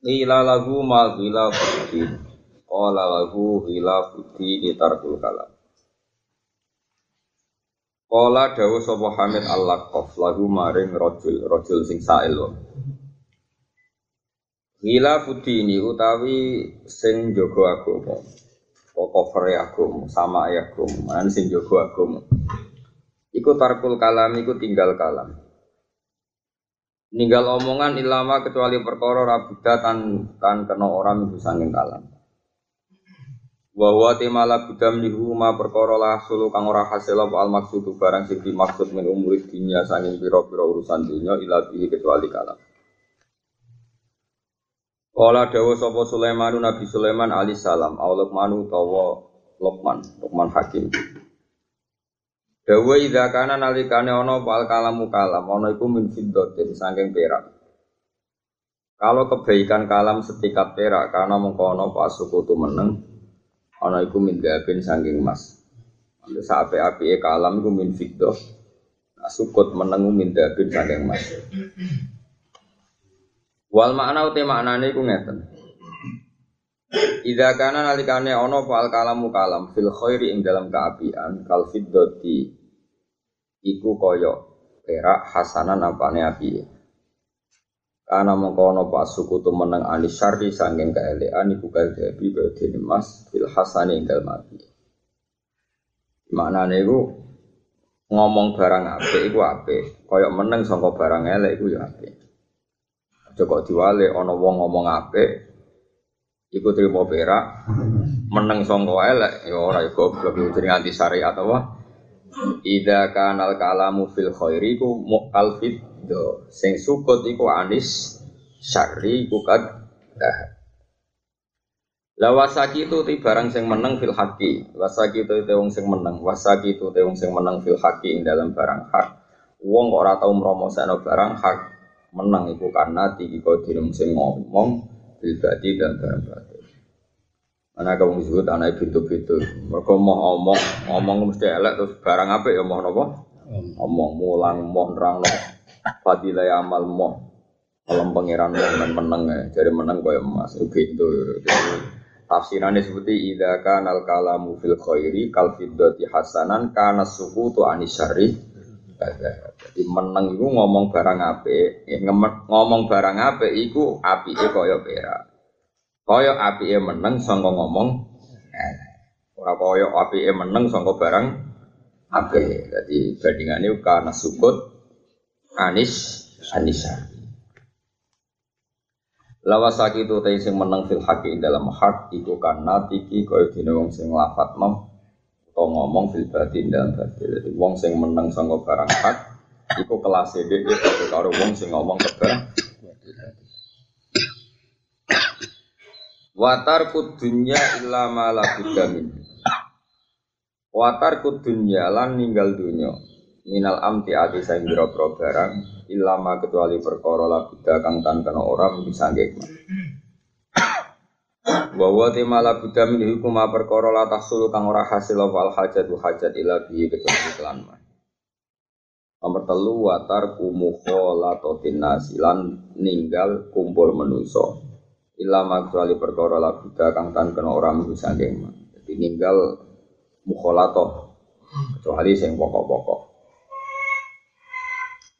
Qila lagu ma qila fuddin. Qala lagu qila fuddin tarkul kalam. Qala dawu sapa Hamid Al-Laqaf lagu maring rajul, rajul sing sail wae. Qila fuddini utawi sing jaga agama. Pokok agama, sama agama, sing jaga agama. Iku tarkul kalam iku tinggal kalam ninggal omongan ilama kecuali perkara rabuda tan tan kena orang minggu sanging kalam. Wa temala budam lihu ma perkara lah sulu kang ora hasil apa al maksudu barang sing dimaksud min umuri dunya sanging pira-pira urusan dunya ila bihi kecuali kalam. Kala dawa sapa Sulaiman Nabi Sulaiman alaihi salam, Allah manu tawa Luqman, Luqman Hakim. Dawa idza kana nalikane ana pal kalamu kalam ana iku min fiddatin saking perak. Kalau kebaikan kalam setikat perak karena mengko ana pas sukutu meneng ana iku min gabin saking emas. Ambil sape api kalam iku min fiddah. Nah, sukut meneng min gabin saking emas. Wal makna uti maknane iku ngeten. Idza kana nalikane ana fal kalamu kalam fil khairi ing dalam keapian kal fiddati iku kaya perak hasanan apane api. Karena mengkono pas suku tu menang anis syari sangking keelean iku kaldebi badhe emas fil hasani ing dalem api. Maknane iku ngomong barang apik iku apik, kaya meneng sangka barang elek iku ya. Aja kok diwale ana wong ngomong apik iku trimo perak meneng sangka elek ya ora ya goblok iki nganti syariat apa? Ida kanal kalamu fil khairi ku mu'al fiddo Sing sukut iku anis syari ku kad La wasaki itu ti barang sing meneng fil haki Wasaki itu te wong sing meneng. Wasaki itu te wong sing meneng fil haki ing dalam barang hak. Wong kok ora tau mromoseno barang hak meneng iku karena tinggi kau sing ngomong bil dan barang batin Anak kamu disebut anak pintu-pintu. Mereka mau ngomong, ngomong mesti elek terus barang apa ya mau nopo? Ngomong mulang, mau nerang no. Fadilah amal mau. Alam pangeran mau men menang ya. Jadi menang kaya emas. Pintu. Tafsirannya seperti ida kanal kalamu fil khairi kal fiddati hasanan kana tu anisyari. Jadi menang itu ngomong barang apa? Ngomong barang apa? Iku api kaya perak. Kaya e meneng sangka ngomong eh, ora kaya e meneng sangka barang api. Jadi bandingannya karena sukut anis anisa. Lawas sakit itu tadi sing menang fil dalam hak iku karena tiki kaya dene sing lafat mem atau ngomong fil batin dalam batin. Jadi wong sing menang sangka barang hak iku kelas e dhewe karo wong sing ngomong kebar Watar kudunya illa ma la Watar kudunya lan ninggal dunya. Minal amti ati saing biro barang illa ma kecuali perkara la buddha kang tan kena ora bisa ngekma. Bahwa tema la buddha min hukum perkara la tahsulu kang ora hasil wal hajat hajat ila bihi kecuali kelan Nomor telu watar kumuho latotin nasilan ninggal kumpul menuso ilama kecuali perkara la buddha kang tan kena ora minggu saking jadi ninggal mukholato kecuali sing pokok-pokok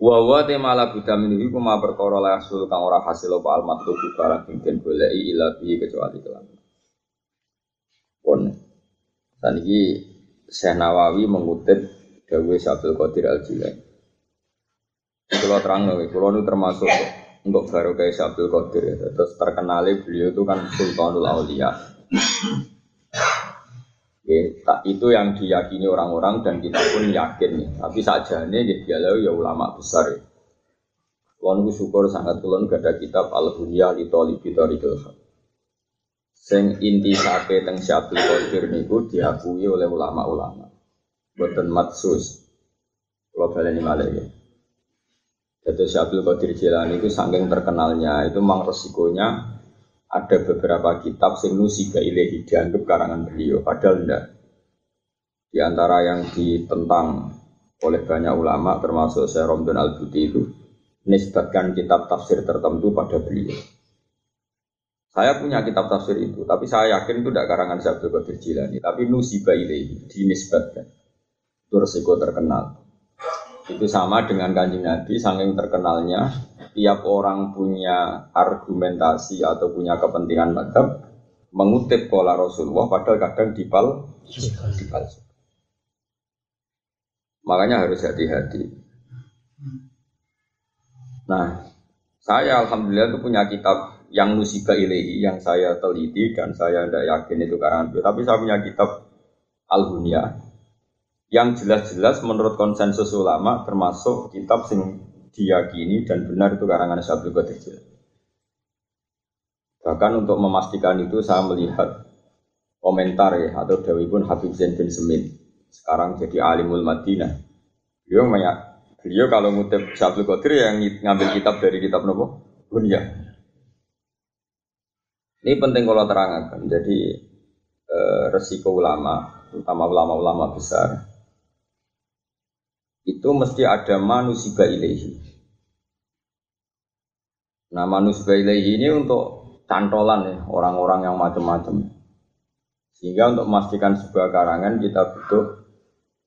wa wa te mala buddha minhi kuma perkara la hasil kang ora hasil apa al matlubu barang den goleki ila bi kecuali kelam pun saniki Syekh Nawawi mengutip Dawe Syabdul Qadir Al-Jilani. Kalau terang, kalau ini termasuk untuk baru kayak Abdul Qadir ya. Terus terkenal beliau itu kan Sultanul Aulia. Oke, tak itu yang diyakini orang-orang dan kita pun yakin. Tapi saja ini dia ya ulama besar ya. Kulon ku syukur sangat kulon gak ada kitab al bunya li tolibi torikil Sing inti sake teng Syabdul Qadir niku diakui oleh ulama-ulama. Boten matsus. Kalau baleni malih ya. Jadi Syabdul Qadir Jilani itu saking terkenalnya itu memang resikonya ada beberapa kitab sing nusika ilahi dianggap karangan beliau padahal enggak. Di antara yang ditentang oleh banyak ulama termasuk Syekh Romdon Al-Buti itu nisbatkan kitab tafsir tertentu pada beliau. Saya punya kitab tafsir itu, tapi saya yakin itu tidak karangan Syabdul Qadir Jilani, tapi Nusiba ilahi, dinisbatkan. Itu resiko terkenal. Itu sama dengan kanjeng Nabi, saking terkenalnya, tiap orang punya argumentasi atau punya kepentingan madhab, mengutip pola Rasulullah, padahal kadang dipal, dipal. Makanya harus hati-hati. Nah, saya alhamdulillah itu punya kitab yang nusika ilahi yang saya teliti dan saya tidak yakin itu karena itu. Tapi saya punya kitab al yang jelas-jelas menurut konsensus ulama termasuk kitab sing diyakini dan benar itu karangan Syabdul Qadir Bahkan untuk memastikan itu saya melihat komentar ya atau Dawi pun Habib Zain bin Semin sekarang jadi alimul Madinah. Beliau banyak beliau kalau ngutip Syabdul Qadir yang ngambil kitab dari kitab nopo Bunya. Ini penting kalau terangkan. Jadi eh, resiko ulama, terutama ulama-ulama besar, itu mesti ada manusia ilahi. Nah manusia ilahi ini untuk cantolan ya orang-orang yang macam-macam. Sehingga untuk memastikan sebuah karangan kita butuh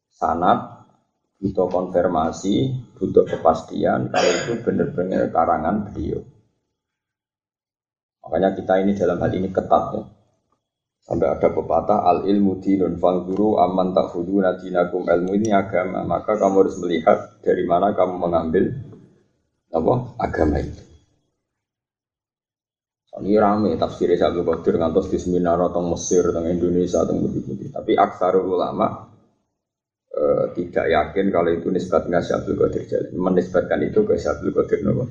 sanat, butuh konfirmasi, butuh kepastian kalau itu benar-benar karangan beliau. Makanya kita ini dalam hal ini ketat ya. Sampai ada pepatah al ilmu dinun guru aman tak fudu nadinakum ilmu ini agama maka kamu harus melihat dari mana kamu mengambil apa agama itu. Ini rame tafsir Syaikhul Qadir ngantos di seminar atau Mesir atau Indonesia atau budi-budi. Tapi aksar ulama e, tidak yakin kalau itu nisbatnya Syaikhul Qadir jalan. Menisbatkan itu ke Syaikhul Qadir nopo.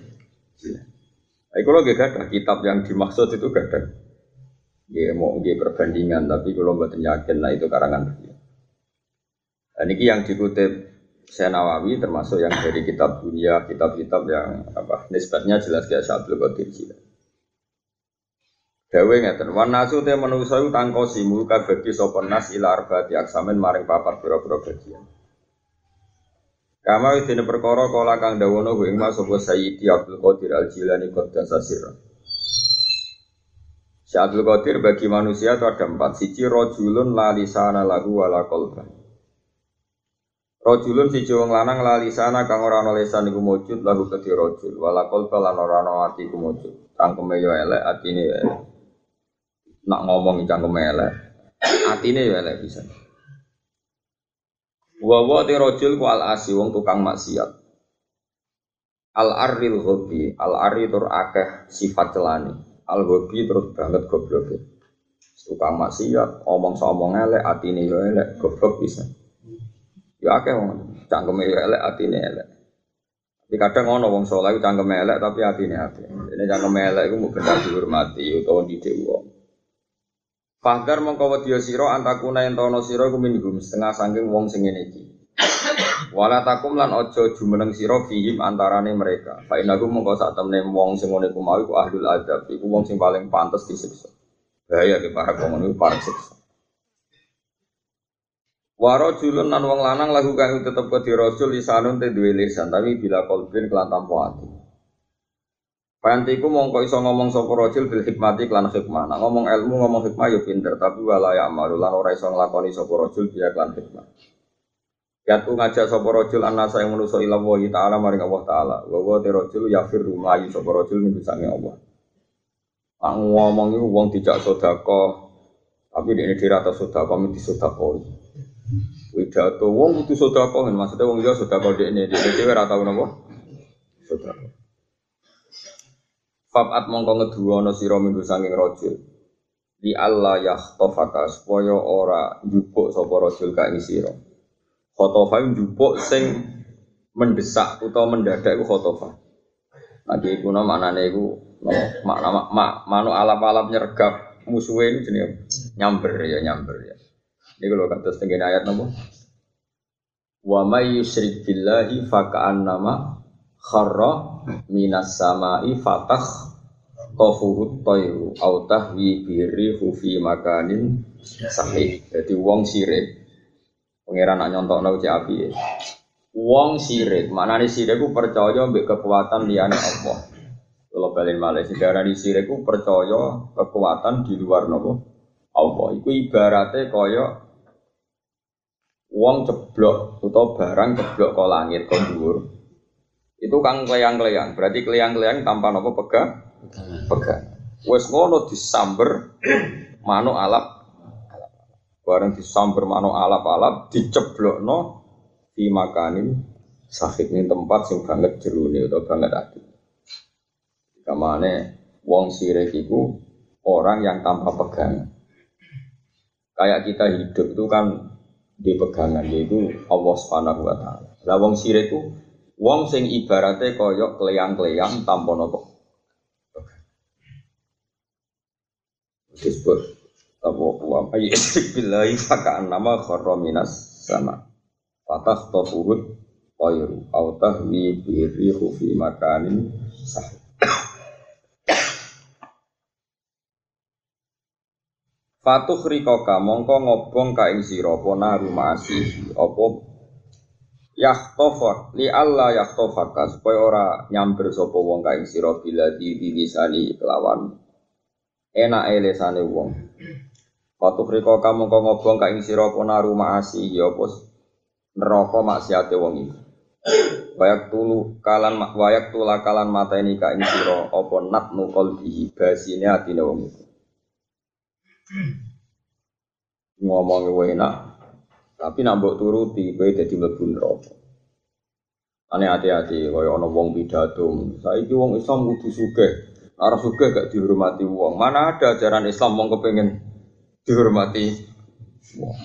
Nah, kalau gak ada kitab yang dimaksud itu gak ada. Dia mau dia perbandingan, tapi kalau buat yakin lah itu karangan beliau. Dan ini yang dikutip saya termasuk yang dari kitab dunia, kitab-kitab yang apa nisbatnya jelas kayak Syabdul Qadir Jilani. Dawe ngeten, wan nasu te manusa iku tangkosi muka bagi sapa nas ila arbaati maring papat pira-pira bagian. Kama idene perkara kala kang dawono ing mas sapa Sayyidi Abdul Qadir Al Jilani Qaddasa sirra. Syekh Abdul Qadir bagi manusia itu ada empat. Siji rojulun la lisana lahu wala qalban. Rojulun siji wong lanang la lisana kang ora ana lisan iku mujud lahu kedhi rojul wala qalba lan ora ana ati iku mujud. Cangkeme yo elek, atine yo elek. Nak ngomong cangkeme elek, atine yo elek bisa. Wa wa te rajul ku al asi wong tukang maksiat. Al aril hobi, al ari tur akeh sifat celani. Al hobi terus banget goblok. Tukang maksiat, omong somong elek, atine yo elek, goblok bisa. Ya akeh wong cangkeme yo elek, atine elek. Tapi kadang ngono wong saleh cangkeme elek tapi atine apik. Ini cangkeme elek iku mung benar dihormati utawa didik wong. Fahdar mongko wedya sira antakuna yen tono sira iku setengah saking wong sing iki. Wala takum lan aja jumeneng sira fihim antarane mereka. Fa inaku mongko sak temne wong sing ngene iku mau ahlul adab, iku wong sing paling pantes disiksa. Bahaya ke para wong iku para siksa. Waro julun nan wong lanang lagu kang tetep ke rasul lisanun te duwe lisan tapi bila kolbin kelan tanpa ati. Pantiku mongko iso ngomong sapa rajul bil hikmati klan hikmah. Nah, ngomong ilmu ngomong hikmah yo pinter, tapi wala ya amalu lan ora iso nglakoni sapa rajul biya klan hikmah. Yatu ngajak sapa rajul anasa yang manusa ila wa taala maring Allah taala. Wa wa rajul yafir rumayi sapa rajul min sange Allah. Pak ngomong iku wong dijak sedekah tapi ini dira atau sedekah mesti sedekah. Widato wong kudu sedekah maksudnya wong liya sedekah dekne dekne dhewe ora tau napa? Sedekah. Fabat mongko ngeduwono sira minggu sanging rajul. Li Allah yahtofaka supaya ora njupuk sapa rajul ka ing sira. Khotofa njupuk sing mendesak utawa mendadak iku khotofa. Lagi kuno maknane iku no, makna mak, mak manu alap-alap nyergap musuhe ini jenenge nyamber ya nyamber ya. Ini kalau kata setengah ayat nopo. Wa may yusyrik billahi fa ka'annama kharra minas sama'i fatah tofuhut toyu au tahwi biri hufi makanin sahih. Jadi wong sirik pangeran nak nyontokno cek api ya. Wong sirik, mana nih sirik ku percaya mbek kekuatan liyane Allah. Kalau balik malah darah di sirik ku percaya kekuatan di luar nopo Allah. Iku ibaratnya kaya wong ceblok atau barang ceblok ke langit ke dhuwur. Itu kang kleyang-kleyang, berarti kleyang-kleyang tanpa nopo pegang pegang. Wes ngono disamber manuk alap bareng disamber manuk alap-alap diceblokno di makanin sakit ini tempat sing banget jerune atau banget ati. Kamane wong sirik iku orang yang tanpa pegangan. Kayak kita hidup itu kan di pegangan yaitu Allah Subhanahu wa taala. Lah wong sirik itu wong sing ibaratnya koyok kleyang-kleyang tanpa nopo disebut apa? Wa ayyik billahi fakaan nama kharra minas sama. Fatah tofuhut tayru au tahwi bihi fi makanin sah Fatuh rikoka mongko ngobong ka ing sira apa naru ma'asih apa? Yahtofa li Allah yahtofaka supaya ora nyamber sapa wong ka ing sira bila di disani kelawan. Enak elesane wong. Waktu riko kamu kau ngobong ka ing sira apa naru maasi ya apa neraka maksiate wong iki. Wayak tulu kalan wayak tula kalan mata ini ka ing sira apa natnu qalbi basine atine wong iku. Ngomong enak, tapi nak mbok turuti kowe dadi mlebu neraka. Ane hati-hati kaya ana wong pidato. Saiki wong Islam kudu sugih. Arah suka gak dihormati uang. Mana ada ajaran Islam mau kepengen dihormati uang.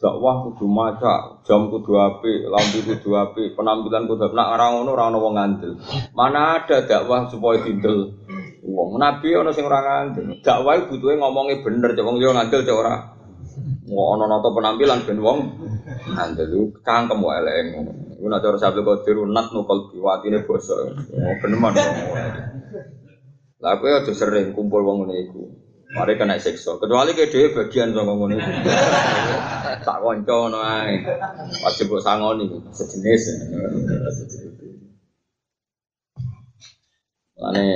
Dakwah kudu maca, jam kudu api, lampu kudu api, penampilan kudu api. Nak orang ngono orang wong ngandel. Mana ada dakwah supaya dindel uang. Nabi ono sing ora ngandel. Dakwah butuhe ngomongnya bener, cek wong yo ngandel cek ora. Mau ono noto penampilan ben wong ngandel cangkem wae elek ngono. Iku nek cara sabda kodir nat nukal biwatine basa. Oh beneran. Lah kowe aja sering kumpul wong ngene. Mari kena siksa. Kecuali ke dhewe bagian saka iku. Tak kanca ngono ae. Wajib kok sangoni sejenis. Lane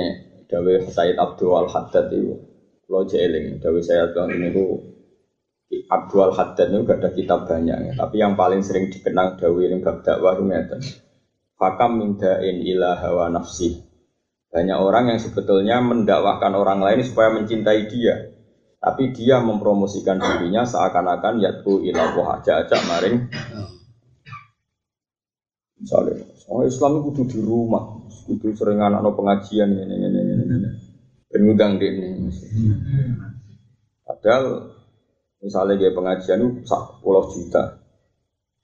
dawe Said Abdul Al Haddad itu lo jeling dawe saya tuh ini ku Abdul Al Haddad itu gak ada kitab banyak tapi yang paling sering dikenang dawe ini bab dakwah itu Fakam minta in ilah hawa nafsi banyak orang yang sebetulnya mendakwahkan orang lain supaya mencintai dia. Tapi dia mempromosikan dirinya seakan-akan yaitu ilah aja-aja maring. Misalnya, oh Islam itu di rumah, itu sering anak no pengajian ini ini ini ini. Penudang di ini. Padahal misalnya dia pengajian itu sak puluh juta.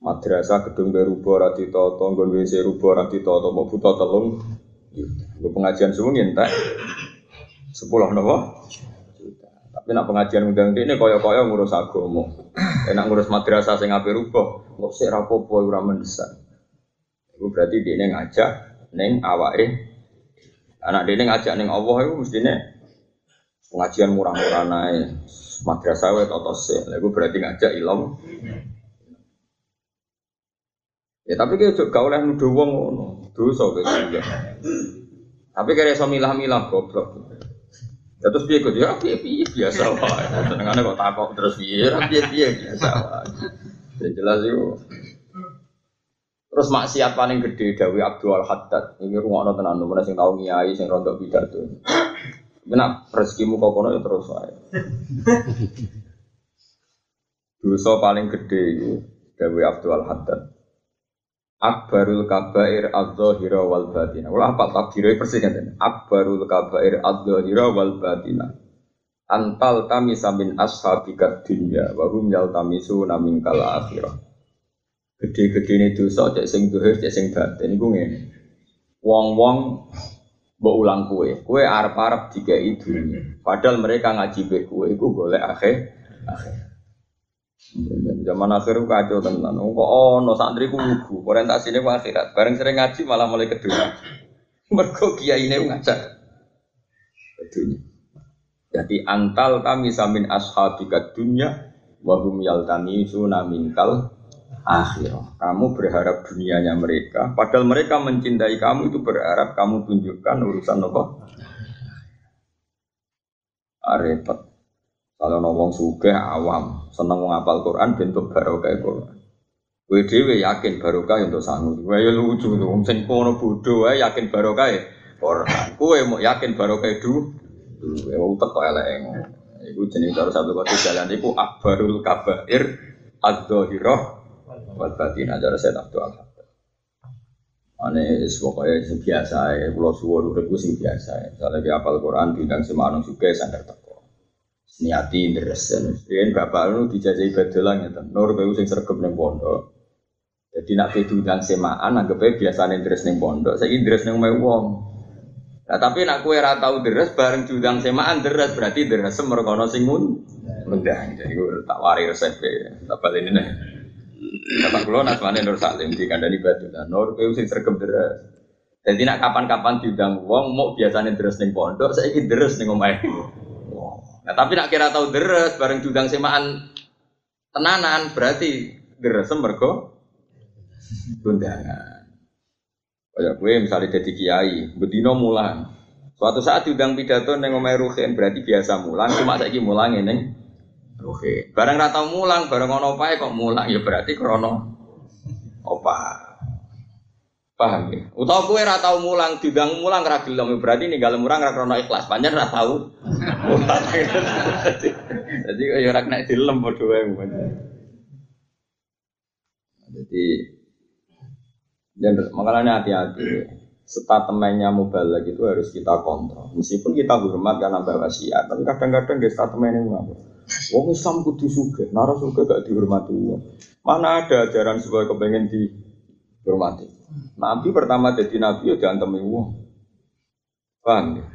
Madrasah gedung berubo rati toto, nggon WC rubo rati toto, mau buta telung Gue pengajian semua tak sepuluh nopo. Tapi nak pengajian undang ini koyo koyo ngurus agama. Enak ngurus madrasah sing ape rubah, nggak sih rapopo ora mendesak. Itu berarti dia ngajak neng awake. Anak dia ngajak neng Allah itu mestinya pengajian murah-murah naik madrasah totos sih. Lalu berarti ngajak ilmu. Ya tapi kayak juga oleh nuduh wong ngono dosa kayak gitu. Tapi kira iso milah-milah goblok. Ya terus piye kok ya piye piye biasa wae. Senengane kok takok terus piye piye piye biasa wae. Ya jelas itu. Terus maksiat paling gede Dawi Abdul Haddad. Ini rumah tenan nomor sing tau ngiyai sing rontok pidato. Benak rezekimu kok kono ya terus wae. Dosa paling gede itu Dawi Abdul Haddad akbarul kabair adzahira wal batina. Wala apa takdirnya persis kan? Akbarul kabair adzahira wal batina. Antal kami samin ashabika dunya wa hum yaltamisu namin kala akhirah. Gede-gede ini dosa cek sing dohir cek sing batin iku ngene. Wong-wong Mbok ulang kue, kue arep-arep itu dunia. Padahal mereka ngaji be kue iku golek akhir akhir. Zaman akhir kacau tenan. Kok ono santri ku lugu, orientasine ku akhirat. Bareng sering ngaji malah mulai kedua. Mergo ini ngajak dunia. Jadi antal kami samin ashabika dunya wahum yaltani sunaminkal akhir. Kamu berharap dunianya mereka, padahal mereka mencintai kamu itu berharap kamu tunjukkan urusan apa? Arepet. Kalau ngomong suge awam, seneng ngapal Quran bentuk barokah Quran. Gue dewe yakin barokah untuk sanggup. Gue ya lucu tuh, sing kono bodoh yakin barokah ya Quran. Gue mau yakin barokah itu, gue mau teko elek Iku jenis cara satu kota jalan iku akbarul kabair ad-dhahirah wal batin ajar saya tak doa Ane pokoknya sing biasa ya, pulau suwon udah sing biasa ya. Dia apal Quran, bintang semanung juga sandar teko. Niati deres, Rian bapak lu dijajahi bedelang ya, nur kau sing sergap neng pondok. Jadi nak bidang semaan, anggapnya biasa neng deres neng pondok. Saya ini deres neng wong. Nah, tapi nak kue ratau deres bareng judang semaan deres berarti deres semerkono sing mun. Mendang, jadi gue tak wari resep ya. Tak ini. Bapak kulo nasmane Nur Salim di kandani. Nah, Nur kowe sing sregep. Jadi nak kapan-kapan diundang wong mau biasanya deres ning pondok, ingin deres ning omahe. Nah, tapi nak kira tahu deres bareng diundang semaan tenanan berarti deres mergo undangan. Kayak gue misalnya jadi kiai, bedino mulang. Suatu saat diundang pidato neng omahe Ruhin berarti biasa mulang, cuma saiki mulang Oke, barang rata mulang, barang ono opae kok mulang ya berarti krono opa. Paham ya? Utawa kowe ora tau mulang, digang mulang ora gelem berarti ninggal murang ora krono ikhlas. Panjen ora tau. Jadi ya ora kena dilem padha wae Jadi jangan makanya hati-hati. Statementnya mubalak itu harus kita kontrol. Meskipun kita hormat karena bawa wasiat, tapi kadang-kadang di statementnya nggak Wong Islam kudu suge, nara suge gak dihormati. Mana ada ajaran supaya kepengen dihormati. Nabi pertama jadi nabi ya diantemi wong. Paham ya?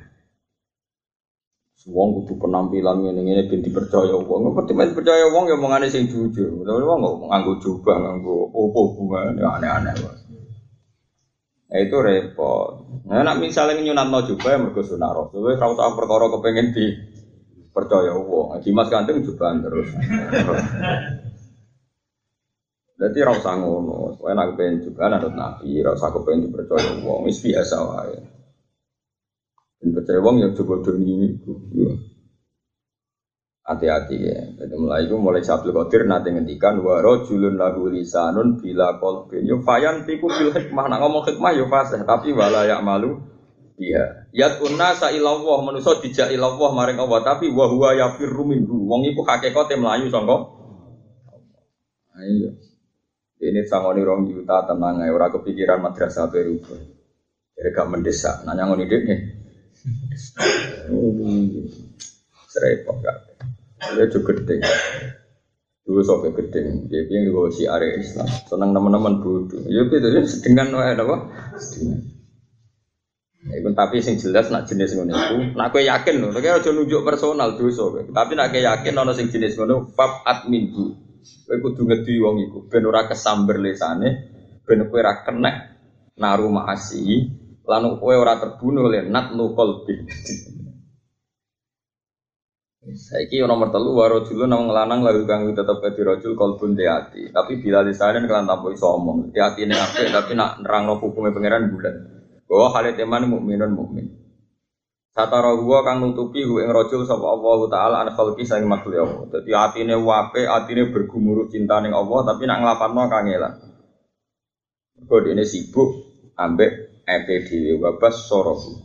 Wong kudu penampilan ngene ngene ben dipercaya wong. Ngerti men percaya wong ya omongane sing jujur. Tapi wong kok nganggo coba nganggo opo hubungan ya aneh-aneh wae. Nah, itu repot. Nah, nak misalnya nyunatno juga ya mergo sunah Rasul, wis ora usah perkara kepengen di percaya wong. Dimas Kanting juga terus. Jadi rasa ngono, soalnya nak pengen juga nanti nabi, rasa aku pengen dipercaya wong, is biasa wae. Dan percaya wong yang coba doni itu, hati-hati ya. Jadi mulai itu mulai Sabtu Qadir nanti ngendikan wa rajulun lahu lisanun bila qalbin. Yo fayan tiku bil hikmah, nak ngomong hikmah yo fasih, tapi wala ya malu Iya. Yat unna sa ilawah manusa dijak ilawah maring Allah tapi wa huwa yafirru minhu. Wong iku hakikate mlayu sangka Ayo. Ini sangoni rong juta tenang ae ora kepikiran madrasah baru. Jadi gak mendesak. Nanya ngoni dek nih. Serepot gak. Ya juga gede. Dulu sampai gede. Dia yang gue si area Islam. Senang teman-teman bodoh. Ya itu ya sedengan wae apa? Sedengan. Iku tapi sing jelas nak jenis ngono iku, nak kowe yakin lho, nek aja nunjuk personal dosa kowe. Tapi nak kowe yakin ana sing jenis ngono, fab admin bu. Kowe kudu ngedi wong iku ben ora kesamber lesane, ben kowe ora kena naru maasi, lan kowe ora terbunuh oleh nat qalbi. Saiki nomor telu waro dulu nang lanang lalu kang tetep ke rajul kalbun di hati. Tapi bila lisanen kelan tanpa iso omong. Di apik tapi nak nerangno hukume pangeran bulan. Bahwa hal teman mukminun mukmin. Satara huwa kang nutupi hu ing rajul sapa Allah taala an khalqi sang makhluk Allah. Dadi atine wape, atine bergumuruh cinta ning Allah tapi nak nglapanno kangelan. Mergo dene sibuk ambek epe dhewe wabas sorohu.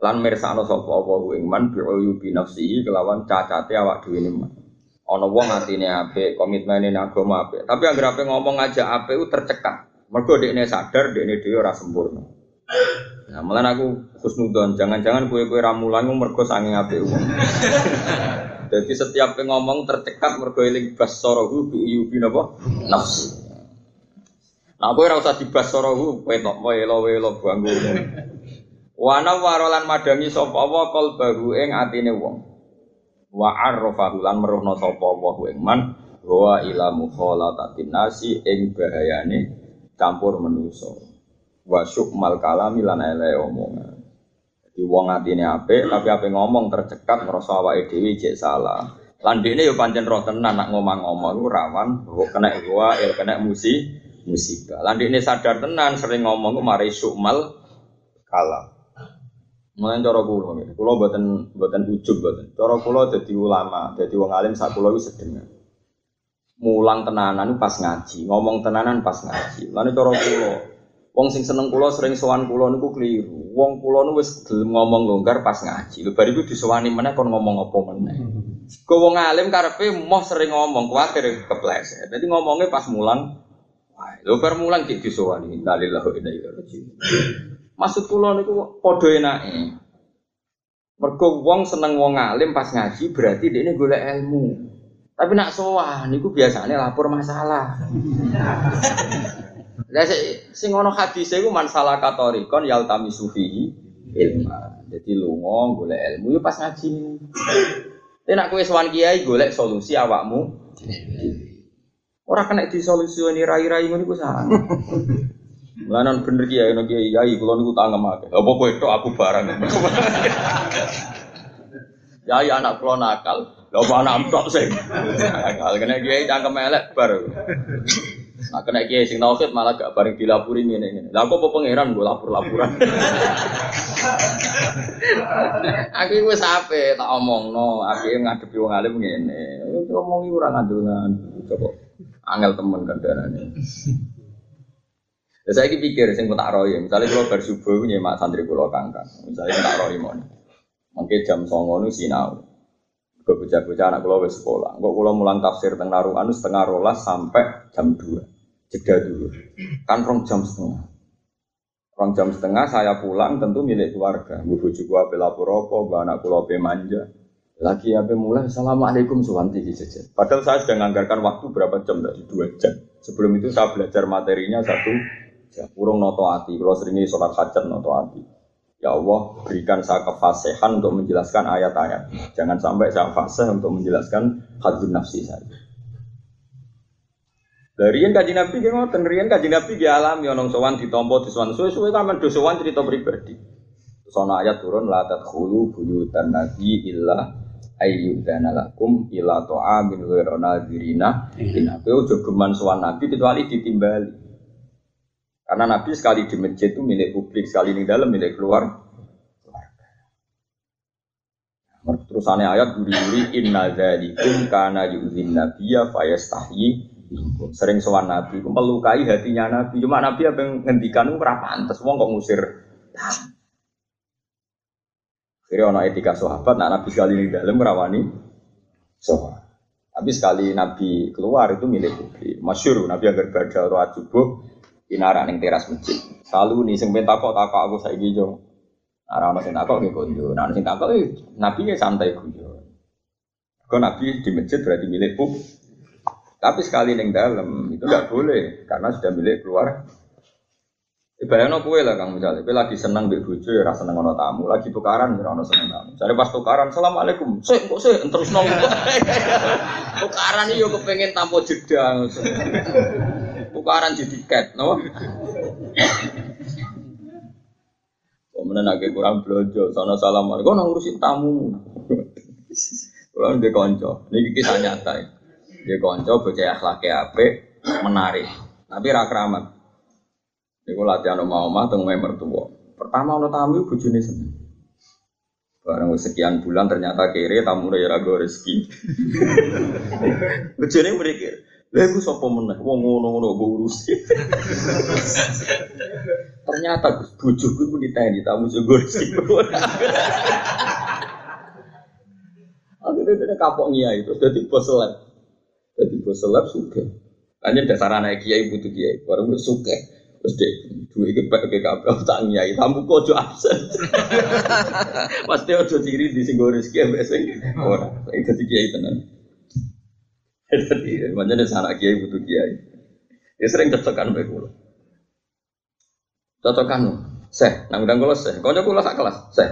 Lan mirsakno sapa Allah ing man bi uyubi nafsihi kelawan cacate awak dhewe man. Ana wong atine apik, komitmene ning agama apik. Tapi anggere ngomong aja apik tercekat. Mergo dekne sadar dekne dhewe ora sempurna. Nah, malah aku khusnudon, jangan-jangan kue-kue ramulan mergo sanging apik uang. Jadi setiap ngomong tercekat mergo eling basorohu bi yubi napa nafsi. Nah, kowe ora usah dibasorohu, kowe tok welo welo bangku. Wana warolan madangi sapa Allah qalbahu ing atine wong. Wa arrafahu lan meruhna sapa Allah ing man wa ila mukhalatatin nasi ing bahayane campur manusa. Wa syukmal kalami lan ele omongan. Di wong atine apik tapi ape ngomong tercekat ngrasa awake dhewe salah. Lan dekne yo pancen roh tenan nak ngomong-ngomong rawan kena gua il kena musi musibah. Lan dekne sadar tenan sering ngomong mari syukmal kalam. Mulai cara kulo, kulo buatan buatan ujub buatan. Cara jadi ulama, jadi wong alim saat itu sedengar. Mulang tenanan pas ngaji, ngomong tenanan pas ngaji. Lalu cara kulo, wong sing seneng kulo sering sowan kulo niku keliru. Wong kulo nu wis ngomong longgar pas ngaji. Lho bariku disowani mana kon ngomong apa meneh. Kau wong alim karepe moh sering ngomong kuwatir kepleset. Jadi ngomongnya pas mulang lho bar mulang cek disowani. Innalillahi wa inna ilaihi rajiun. Maksud kula niku padha enake. Mergo wong seneng wong alim pas ngaji berarti dia ini golek ilmu. Tapi nak sowan niku biasanya lapor masalah. Lah sing ngono hadis iku man salah katorikon yaltami sufihi ilmu. Jadi lunga golek ilmu yo pas ngaji. Tapi nak kowe sowan kiai golek solusi awakmu. Ora kena disolusioni rai-rai ngono iku salah. Melanan bener kiai no kiai kiai kalau niku tangem akeh. Apa kowe tok aku barang. Kiai anak kula nakal. Apa anak tok sing. Nakal kena kiai cangkem elek bar. Nah kena kiai sing tauhid malah gak bareng dilapuri ngene ngene. Lah kok apa pangeran gue lapor-laporan. aku wis ape tak omongno, aku ngadepi wong alim ngene. Ngomongi ora ngandel-ngandel. Coba angel temen kandhane. Ya saya pikir sing tak roy, misalnya kalau bersubuh nyemak santri kulo kangkang, misalnya tak roy mon, mungkin jam songo nu sinau, gue bocah-bocah anak kulo wes sekolah, gue kulo mulang tafsir tengah anu setengah rolas sampai jam dua, jeda dulu, kan rong jam setengah, rong jam setengah saya pulang tentu milik keluarga, gue gue bela puroko, gue anak kulo pe manja, lagi apa mulai assalamualaikum suwanti jajan. Padahal saya sudah menganggarkan waktu berapa jam tadi dua jam. Sebelum itu saya belajar materinya satu Ya, kurung noto hati. Kalau seringi sholat hajat noto hati. Ya Allah, berikan saya kefasihan untuk menjelaskan ayat-ayat. Jangan sampai saya fasih untuk menjelaskan hadun nafsi saya. Dari yang kaji nabi, dia ngoten, rian kaji nabi dia alami, onong sowan ditompo, disowan suwe-suwe kamen dosowan cerita pribadi. Sono ayat turun, la tadkhulu buyutan nabi illa ayyudana lakum ila to'amin wirona dirina. Ini ojo geman sowan nabi kecuali ditimbali. Karena Nabi sekali di masjid itu milik publik, sekali di dalam milik keluar. Terus aneh ayat guri-guri inna dzalikum kana yu'zin nabiyya fayastahyi Sering sowan Nabi, melukai hatinya Nabi. Cuma Nabi apa yang ngendikan itu ora pantes, wong kok ngusir. Akhirnya ono etika sahabat, nak Nabi sekali di dalam merawani sahabat. Tapi sekali Nabi keluar itu milik publik. Masyur, Nabi agar berada roh Inara ning teras masjid. Selalu nih sing ben takok aku saiki yo. Ora ono sing takok nggih konjo. Nah sing takok eh nabi ya santai guyon. Kau nabi di masjid berarti milik pub. Tapi sekali neng dalam itu nggak boleh karena sudah milik keluar. Ibaratnya kue lah kang misalnya, kue lagi seneng bojo ya rasa seneng ono tamu, lagi tukaran ya ono seneng tamu. Jadi pas tukaran, assalamualaikum, sih kok sih terus nong tukaran yo kepengen tamu jeda tukaran di tiket, no? Kemudian agak kurang belanja, sana salam, kau ngurusin tamu. Kalau dia konco, ini kisah nyata. Dia konco, bocah akhlaknya ape, menarik, tapi rakramat. Iku latihan oma oma tunggu mertua. Pertama ono tamu bojone seneng. Barang sekian bulan ternyata kere tamu ya ragu rezeki. bojone berikir, Lha iku sapa meneh wong ngono-ngono mbok urusi. Ternyata Gus bojoku ku diteni tamu jogo rezeki. Akhirnya dia kapok ngiai terus jadi bos seleb. Jadi bos seleb suka. Hanya dasar anak kiai butuh kiai, baru suka. Terus deh, dua iki pakai PKB tak nyai, tamu kok ojo absen. Pasti ojo diri di sing rezeki ambek sing ora. Saiki dadi kiai tenan. Macam ada anak kiai butuh kiai. Ya sering cocokan bae kula. Cocokan. Seh, nang undang kula seh. Kanca kula sak kelas, seh.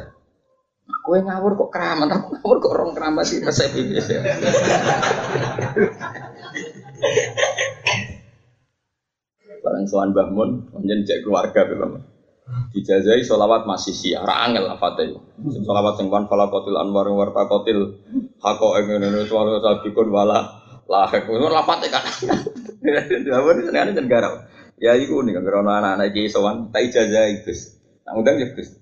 Kowe ngawur kok keramat, aku ngawur kok rong keramat sih resep iki. Barang Mbah Mun, panjen cek keluarga memang. Dijazai sholawat masih siar, angel lah fatih. Sholawat sing wan fala kotil anwar warta kotil hako engene ngene suara sabikun wala lahek. Ora fatih kan. Dawuh senengane jan garau. Ya iku nih kan anak-anak iki sowan tak ijazah Gus. Nah undang ya Gus.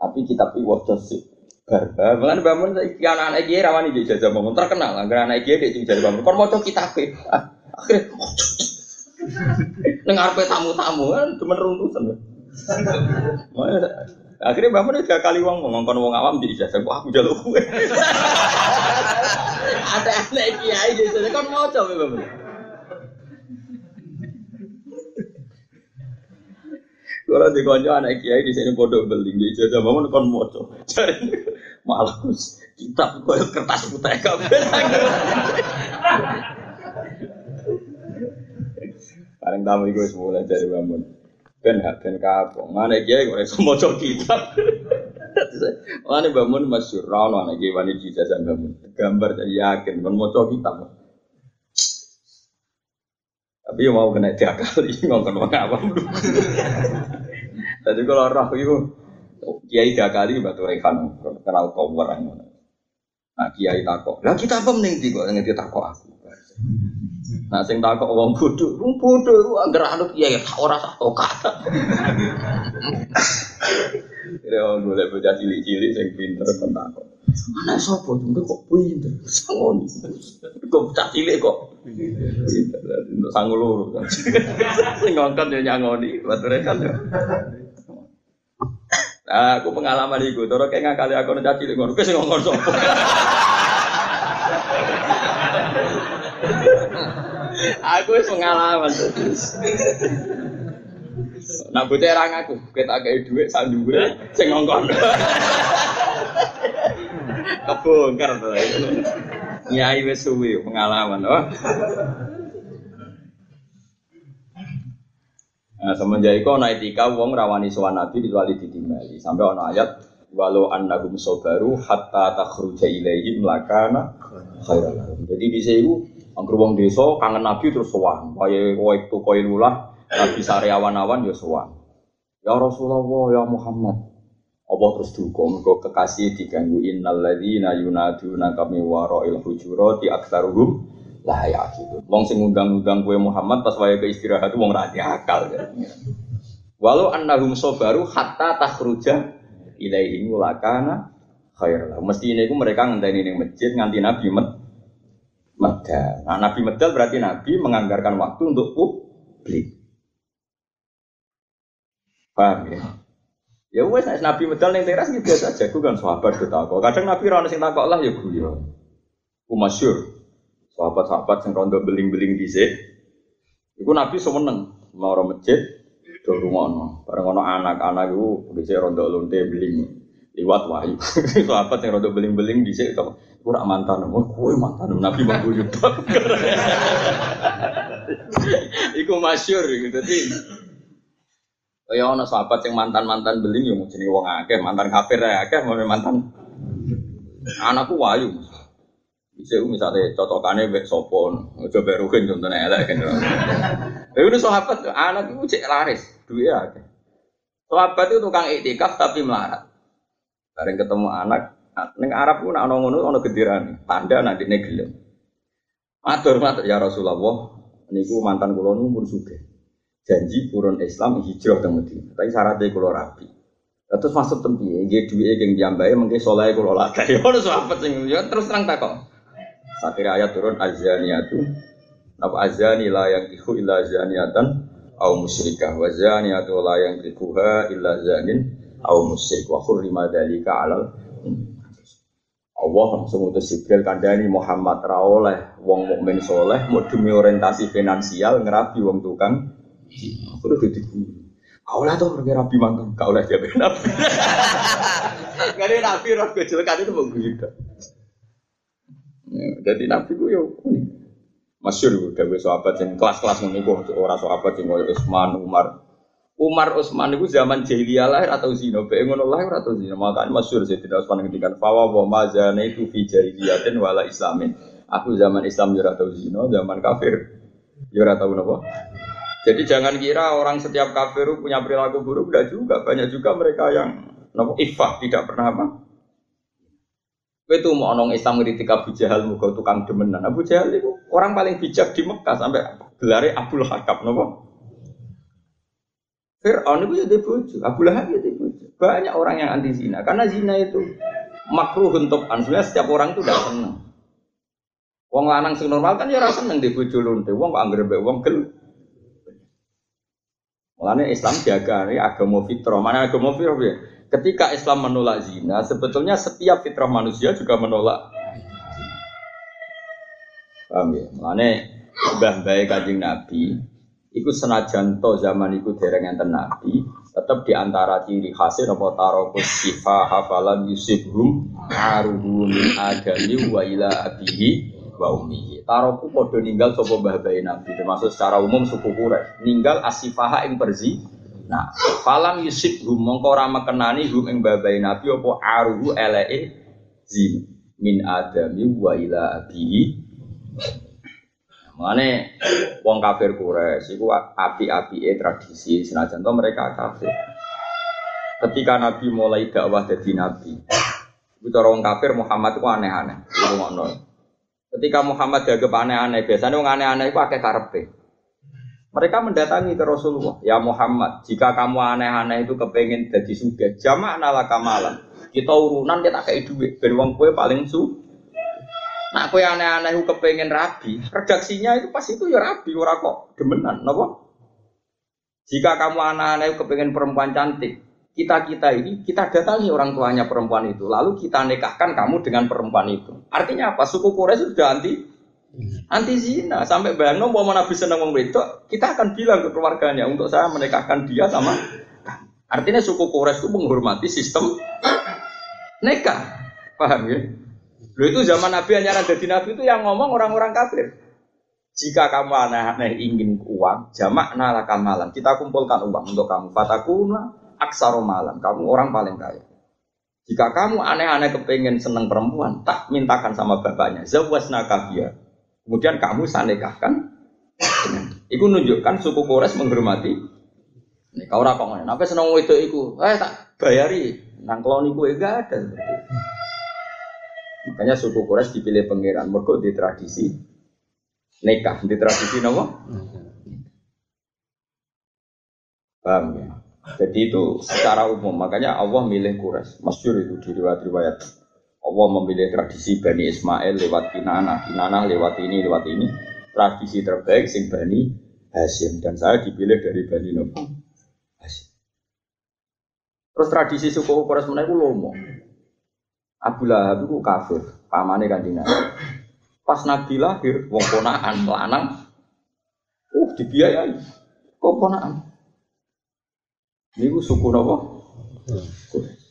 Tapi kitab iki waca sih. Barba, bahkan bangun iki anak-anak iki rawani ijazah bangun terkenal. Angger anak iki dhek ijazah bangun. Kon maca kitab e. Akhirnya Neng arepe tamu-tamu kan cuma runtusan. Akhirnya Mbak Mun tiga kali wong ngongkon wong awam di ijazah, wah aku jaluk kue. Ada anak kiai di sana kan mau coba Mbak Mun. Kalau di konco anak kiai di sini bodoh beli di ijazah Mbak Mun kon mau coba. Malah kitab koyo kertas putih kabeh. Paling tamu itu semula dari bangun. Ben hak ben kapok. Mana kiai kok iso maca kitab. Mana bangun masyhur ra ono anak kiai wani dijajah bangun. Gambar jadi yakin kon maca kitab. Tapi mau kena diakali ngongkon wong awam. Tadi kalau roh itu kiai diakali batu rekan kenal tower ngono. Nah kiai takok. Lah kita apa mending kok ngerti takok aku. Nah sing takok wong bodho, wong bodho iku anggere anut ya ora sak kata. Ya golek bocah cilik-cilik sing pinter kon takok. Anak sapa jumbo kok pinter? Sangoni. Kok bocah cilik kok. Untuk sangu loro. Sing ngongkon yo nyangoni, bature kan aku pengalaman iku, cara kayak ngakali aku nek cilik ngono, sapa. aku pengalaman terus. Nak bocah ra ngaku, kita kayak duit sak dhuwur sing ngongkon. Kebongkar to. Nyai wis suwi pengalaman, oh. Nah, semenjak itu ana etika wong rawani sowan Nabi kecuali ditimali. Sampai ana ayat walau annahum sabaru hatta takhruja ilaihim lakana khairan. Jadi di sini Angger wong desa kangen Nabi terus sowan. Kaya itu kowe lulah Nabi sare awan-awan ya sowan. Ya Rasulullah ya Muhammad. Allah terus duka mergo kekasih diganggu innal ladzina yunaduna kami wara'il hujurati aktsaruhum la yaqilun. Wong sing ngundang-undang kowe Muhammad pas wae ke istirahat wong ra akal. Walau annahum sabaru hatta takhruja ilaihim lakana khair. Mesti ini mereka ngenteni ning masjid nganti Nabi met medal. Nah, Nabi medal berarti Nabi menganggarkan waktu untuk publik. Paham ya? Ya wes Nabi medal yang teras gitu biasa aja. Gue kan sahabat kok. Kadang Nabi rana sing takok lah ya gue ya. Gue masyur. Sahabat-sahabat yang rondo beling-beling di sini. Iku Nabi semeneng mau orang masjid. Do rungono. Bareng ono anak-anak itu di rondo lonte beling liwat wahyu. Sahabat yang rondo beling-beling di sini Kurang mantan, oh kue mantan Nabi mau jubah. Iku masyur gitu. Jadi Ya ono sahabat yang mantan-mantan beling ya mesti wong akeh, mantan kafir akeh, mantan anakku wayu. Bisa misalnya cocokannya bek sopon, coba berukin contohnya elek kan. Tapi udah sahabat, anak itu cek laris, duit ya. Sahabat itu tukang iktikaf tapi melarat. Bareng ketemu anak, Neng Arab pun ana ngono ana gendirane, tanda nanti dene gelem. Matur matur ya Rasulullah, niku mantan kula nu pun sugih. Janji purun Islam hijrah teng Madinah. Tapi syaratnya kula rapi. Terus maksud tempi, nggih duwe geng diambae mengke saleh kula lagah. Ya ono sahabat sing ya terus terang takok. Akhirnya ayat turun azaniyatu apa azani la yang iku illa zaniatan au musyrikah wa zaniyatu la yang ikuha illa zanin au musyrik wa hurrima dzalika alal Allah langsung utus Jibril kandani Muhammad ra oleh wong mukmin soleh mau demi orientasi finansial ngerapi wong tukang aku udah jadi kau lah tuh orang rapi mantan kau lah jadi nabi gak ada nabi roh kecelakaan itu mau gitu jadi nabi gue yo udah gue sahabat yang kelas-kelas menunggu orang sahabat yang gue Usman Umar Umar Utsman itu zaman jahiliyah lahir atau zina, bae ngono lahir atau zina. Makanya tidak Utsman ngendikan fawa wa mazana itu fi jahiliyatin wala islamin. Aku zaman Islam ya atau zina, zaman kafir ya tahu napa. Jadi jangan kira orang setiap kafir punya perilaku buruk, tidak juga. Banyak juga mereka yang nopo ifah tidak pernah apa. Itu mau nong Islam ngeritik Abu Jahal muka tukang demenan. Abu Jahal itu orang paling bijak di Mekah sampai gelare Abdul Hakam nopo. Fir'aun itu jadi bojo, Abu Lahab jadi bojo. Banyak orang yang anti zina karena zina itu makruh untuk ansunya setiap orang itu tidak senang. Wong lanang sing normal kan ya ora seneng di bojo. Wong kok anggere wong gel. Mulane Islam jaga ini agama fitrah. Mana agama fitrah ya? Ketika Islam menolak zina, sebetulnya setiap fitrah manusia juga menolak. Paham ya? Mulane mbah-mbah Kanjeng Nabi Iku senajan to zaman iku dereng enten nabi, tetap di antara ciri khasnya apa tarokus sifa hafalan yusibhum aruhu min adami wa ila abihi wa ummihi. Taroku padha ninggal sapa mbah nabi termasuk secara umum suku Quraisy. Ninggal asifaha ing perzi. Nah, falam yusibhum mongko ora mekenani hum ing mbah nabi apa aruhu eleke zin min adami wa ila abihi Mane wong kafir Quraisy iku api-apike tradisi senajan to mereka kafir. Ketika Nabi mulai dakwah jadi nabi, itu orang kafir Muhammad itu aneh-aneh. Ketika Muhammad dianggap aneh-aneh, biasanya orang aneh-aneh itu pakai karpe. Mereka mendatangi ke Rasulullah, ya Muhammad, jika kamu aneh-aneh itu kepengen jadi suge, jamak nala kamalan. Kita urunan kita kayak duit, ben wong kue paling su Nah, yang aneh-aneh kepengen rabi, redaksinya itu pas itu ya rabi, ora kok demenan, nopo? Jika kamu aneh-aneh kepengen perempuan cantik, kita kita ini kita datangi orang tuanya perempuan itu, lalu kita nikahkan kamu dengan perempuan itu. Artinya apa? Suku Quraisy sudah anti anti zina sampai bayang mau nabi seneng wong wedok, kita akan bilang ke keluarganya untuk saya menikahkan dia sama. Artinya suku Quraisy itu menghormati sistem nikah, paham ya? Lo itu zaman Nabi hanya ada di Nabi itu yang ngomong orang-orang kafir. Jika kamu aneh-aneh ingin uang, jamak nalaka malam. Kita kumpulkan uang untuk kamu. Fatakuna aksaro malam. Kamu orang paling kaya. Jika kamu aneh-aneh kepengen seneng perempuan, tak mintakan sama bapaknya. Zawas nakabia. Kemudian kamu sanekahkan. Iku nunjukkan suku Kores menghormati. Nih kau rakong, apa seneng itu iku? Eh tak bayari. Nang kloni gue gak ada. Makanya suku Quraisy dipilih pangeran mergo di tradisi nikah, di tradisi nopo? Paham ya? Jadi itu secara umum, makanya Allah milih Quraisy. Masyur itu di riwayat-riwayat. Allah memilih tradisi Bani Ismail lewat Kinana, Kinana lewat ini, lewat ini. Tradisi terbaik sing Bani Hashim. Dan saya dipilih dari Bani Nopo Hashim. Terus tradisi suku Quraisy menaik lomo. Abu Lahab itu kafir, pamane kanjeng Nabi. Pas Nabi lahir, wong ponakan lanang, uh dibiayai, kok ponakan. Ini suku nopo.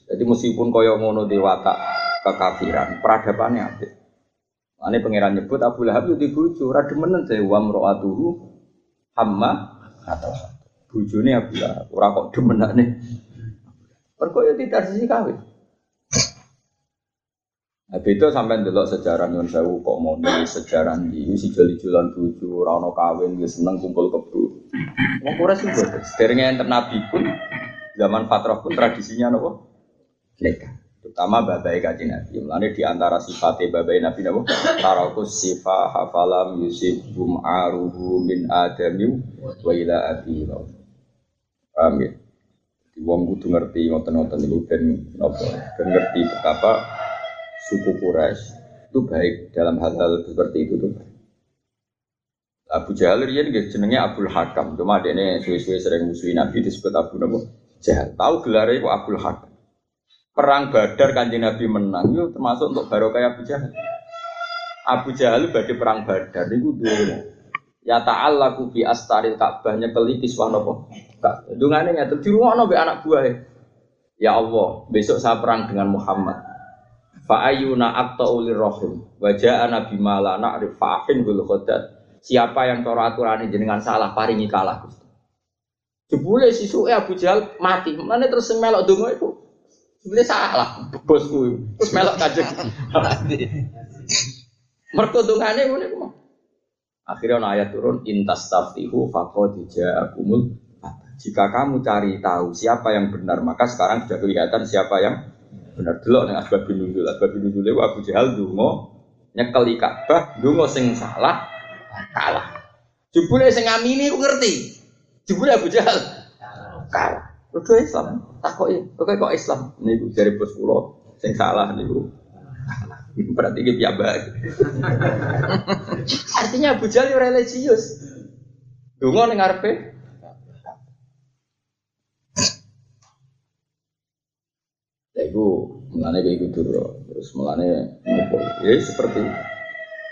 Jadi meskipun kaya ngono dewata kekafiran, peradabannya ada. Ini pangeran nyebut Abu Lahab itu dibujuk, rada menen saya wa mro'atuhu hamma atau bujune Abu Lahab, ora kok. Perkara ya tidak sisi kawin. Nah, itu sampai delok sejarah nyon sewu kok mau sejarah ini si jeli jualan buju, rano kawin, dia seneng kumpul kebu. Mau kurang sih buat. Seterusnya yang nabi pun zaman fatrah pun tradisinya nopo nikah. Terutama babai kaji nabi. Mulane di antara sifatnya babai nabi nopo tarakus sifah hafalam yusuf bum aruhu min adamiu wa ila ya? Di wong kudu ngerti ngoten-ngoten niku ben nopo ben ngerti betapa suku Quraisy itu baik dalam hal-hal seperti itu tuh. Abu Jahal dia nih jenenge Abdul Hakam, cuma ini suwe-suwe sering musuhin Nabi disebut Abu Nabi Jahal. Tahu gelarnya itu Abdul Hakam. Perang Badar kanjeng Nabi menang, itu termasuk untuk barokah Abu Jahal. Abu Jahal badhe perang Badar itu dulu. Ya ta'allaku bi astaril Ka'bah nyekeli kiswah napa? Dungane ngaten dirungokno mbek anak buah. Ya Allah, besok saya perang dengan Muhammad. Fa ayuna aqta'u rohim wajah nabi mala na'rif fa'afin bil khodat. Siapa yang cara aturan jenengan salah paringi kalah Gusti. Jebule sisuke Abu Jahal mati. Mana terus melok donga iku. Jebule salah bosku. Terus melok kajek. Mergo dongane ngene ku. Akhirnya ayat turun intas taftihu faqad ja'akumul jika kamu cari tahu siapa yang benar maka sekarang sudah kelihatan siapa yang benar dulu ning asbab nuzul asbab nuzul Abu Jahal dungo nyekel Ka'bah dungo sing salah kalah jebule sing ngamini ku ngerti Jebule Abu Jahal kalah. Udah Islam. Takoki, kok kok Islam? Niku dari bos kula sing salah niku. Berarti ini piambak. Artinya Abu Jahal religius. Dungo ning ngarepe Ya iku mulane kayak gitu bro. Terus mulane ngopo. Ya seperti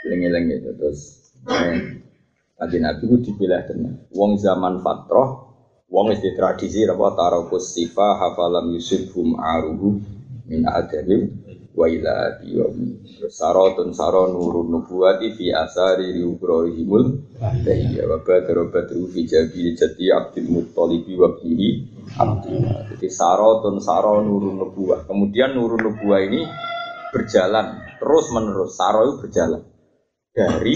lengi-lengi terus. Nabi Nabi itu dipilah tenan. Wong zaman fatroh, wong wis tradisi apa tarokus sifa hafalam yusufhum aruhu min adabim wa ila biyomi. Sarotun saron nurun nubuwati fi asari riubrahimul dahiyya wa badara badru fi jabili jati abdil muttalibi wa bihi. Jadi sarotun saron nurun nubuwah. Kemudian nurun nubuwah ini berjalan terus menerus. Saro itu berjalan dari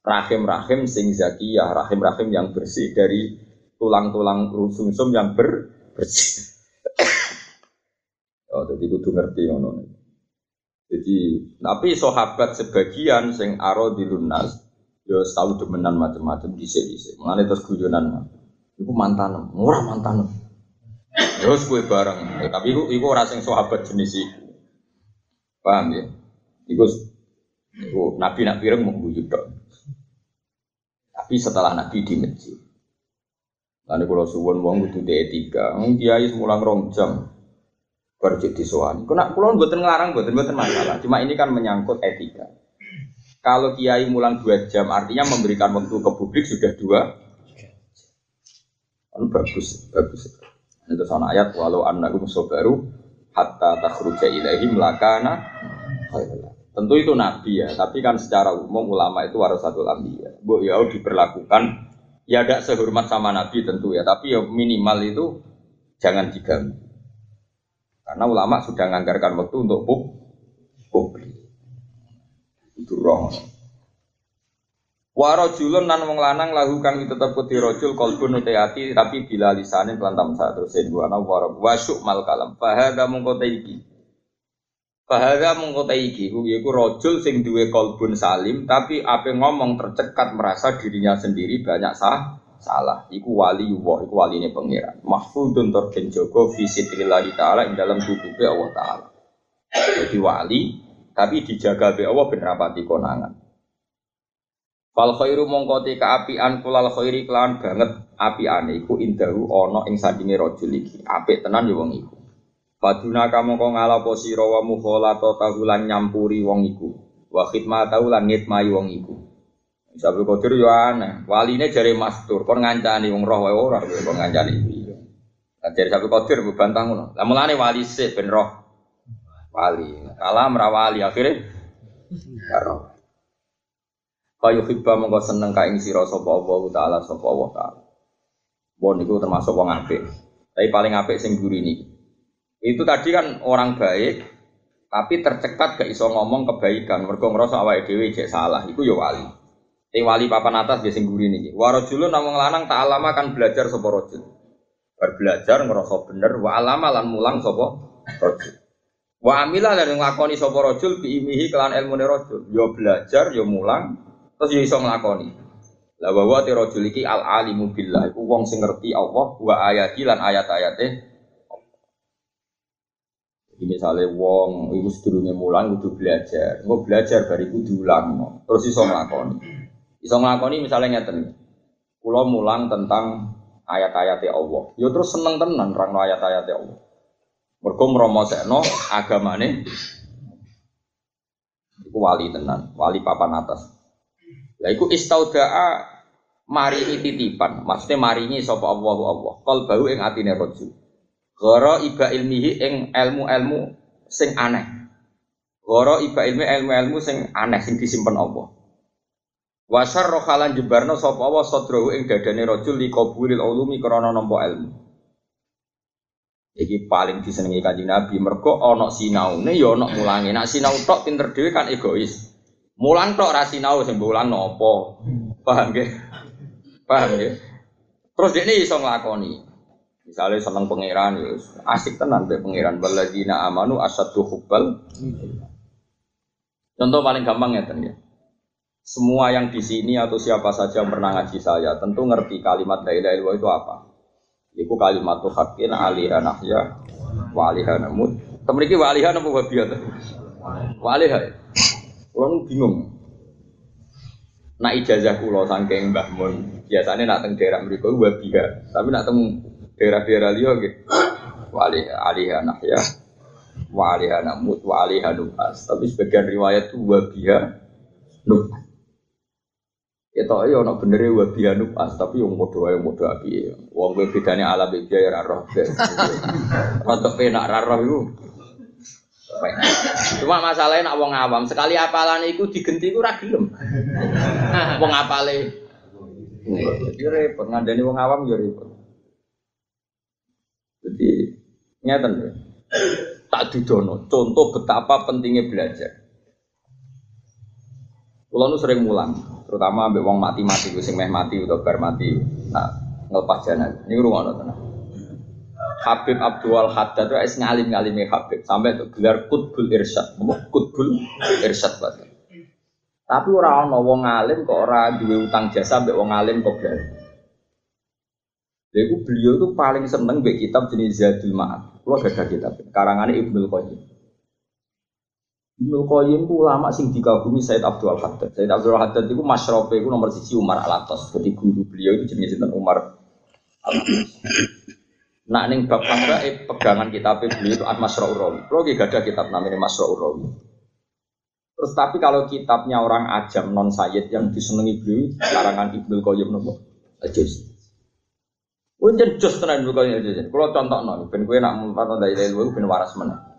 rahim-rahim sing zakiyah, rahim-rahim yang bersih dari tulang-tulang sumsum yang ber bersih. oh, jadi kudu ngerti ngono. Jadi, tapi sahabat sebagian sing aro di lunas, yo tahu demenan macam-macam sini. Mengenai terus guyonan, itu mantan, murah mantan. Yo gue bareng, ya, tapi itu itu orang sing sahabat jenis itu. Paham ya? Iku, iku nabi nak pireng mau guyu tapi setelah Nabi di masjid. Lalu kalau suwon wong itu di etika, kiai semulang rong jam berjik di soan. Kena kulon buatan ngelarang, buatan buatan masalah. Cuma ini kan menyangkut etika. Kalau kiai mulang dua jam, artinya memberikan waktu ke publik sudah dua. Kan bagus, bagus. Itu sana ayat walau annakum sobaru hatta takhruja ilaihim lakana khairan. Tentu itu nabi ya, tapi kan secara umum ulama itu warasatul anbiya. Bu ya diperlakukan ya tidak sehormat sama nabi tentu ya, tapi ya minimal itu jangan diganggu. Karena ulama sudah menganggarkan waktu untuk pub publik. Itu roh. Warojulun nan wong lanang lahu kang tetep kuti rojul kolbun uteati tapi bila lisanin kelantam saat terusin gua na warok wasuk mal kalam. Fahada mungko iki Bahaya mengkota iki, yaiku rojul sing duwe kolbun salim, tapi apa ngomong tercekat merasa dirinya sendiri banyak sah, salah. Iku wali wah, iku wali ini pangeran. Mahfudun joko visitrillahi ta'ala in dalam tubuhnya Allah ta'ala. Jadi wali, tapi dijaga be Allah ben rapati konangan. Fal khairu mongko ka apian kulal khairi kelan banget apiane iku indahu ana ing sandinge rajul iki. Apik tenan ya wong iku. Faduna kamu kau ngala posiro wa mukholata tahulan nyampuri wong iku. Wa khidmat tahulan ngitmai wong iku. Sabtu kodir yo aneh. Waline jare mastur kon ngancani wong roh wae ora kon ngancani iki. Lah jare sabtu kodir bantah ngono. Lah mulane wali sik ben roh. Wali. Kalah merawali akhirnya karo. Kayu hibba mongko seneng ka ing sira sapa Allah taala sapa Allah. Bon niku termasuk wong apik. Tapi paling apik sing gurine itu tadi kan orang baik, tapi tercekat gak iso ngomong kebaikan. Mergo ngrasa awake dhewe cek salah, iku ya wali. Ting wali papan atas biasa guri niki. Warajulun namung lanang tak alama kan belajar sapa rajul. Berbelajar ngerasa bener wa alama lan mulang sapa rajul. Wa amila lan nglakoni sapa rajul bi imihi kelan ilmune rajul. Yo ya belajar, yo ya mulang, terus yo ya iso nglakoni. Lah wa wa rajul iki al alimu billah, iku wong sing ngerti Allah wa ayati lan ayat-ayate misalnya wong ibu sedurunge mulang kudu belajar. Engko belajar bariku diulang no. Terus iso nglakoni. Iso nglakoni misalnya ngeten. Kula mulang tentang ayat-ayat Allah. Ya terus seneng tenan rangno ayat-ayat Allah. Mergo mromosekno agamane iku wali tenan, wali papan atas. Lah iku istaudaa marini titipan, maksudnya marini sapa Allah Allah. Kal bau ing atine rajul. Goro iba ilmihi ing ilmu-ilmu sing aneh. Goro iba ilmi ilmu-ilmu sing aneh sing disimpen Allah. Wasar rohalan jebarno sapa wa sadrahu ing dadane rajul li qabulil ulumi krana nampa ilmu. Iki paling disenengi Kanjeng Nabi mergo ana sinaune ya ana mulange. Nek sinau tok pinter kan egois. Mulang tok ra sinau sing mulang napa. Paham nggih? Paham nggih? Terus ini iso nglakoni. Misalnya seneng pangeran ya asik tenan be pangeran baladina amanu asaddu hubbal. Contoh paling gampang ya ya. Semua yang di sini atau siapa saja yang pernah ngaji saya tentu ngerti kalimat la ilaha illallah itu apa. Iku kalimat tuh hakin aliha nahya wa aliha namut. Temeriki wa aliha? Wa. Kulo bingung. Nak ijazah kulo saking Mbah Mun, biasanya nak teng daerah mriku wabiha. Tapi nak teng daerah-daerah liya nggih wa aliha nahya wa aliha namut wa aliha nubas. Tapi sebagian riwayat itu wabiha nubas. Ya toh ya ono bener wa bianu pas tapi yang modho wae modho api. Wong kowe bedane ala bebia ya ora roh. Untuk penak ra roh iku. Cuma masalahnya nak wong awam sekali apalan iku digenti iku ora gelem. Wong apale. Jadi repot ngandani wong awam ya repot. Jadi ngeten ya. Tak didono contoh betapa pentingnya belajar. Kulo nu sering mulang, terutama ambek wong mati-mati sing meh mati atau bar mati. Nah, ngelepas jalan. Ini ngono tenan. Habib Abdul Haddad itu es ngalim-ngalimi Habib sampai tuh gelar Kutbul Irsyad. Kutbul Irsyad bahasa. Tapi orang ono wong alim kok ora duwe utang jasa ambek wong alim kok beliau. Jadi beliau tuh paling seneng mbek kitab jenis Zadul Ma'ad. Kulo gak ada kitab. Karangannya Ibnu Qayyim. Ibnu Qayyim ku ulama sing dikagumi Said Abdul Haddad. Said Abdul Haddad itu masyrofe itu nomor sisi Umar Alatos. Jadi guru beliau itu jenis sinten Umar Alatos. Nak ning bab eh, pegangan kitab beliau itu Al-Masra'ur Rawi. Gak ada kitab namanya Masra'ur Rawi. Terus tapi kalau kitabnya orang ajam non sayyid yang disenangi beliau karangan Ibnu Qayyim nopo? Ajus. Unjen jos tenan Ibnu Qayyim ajus. Kalau contoh non, ben kowe nak mumpat dari ilmu ben waras mana?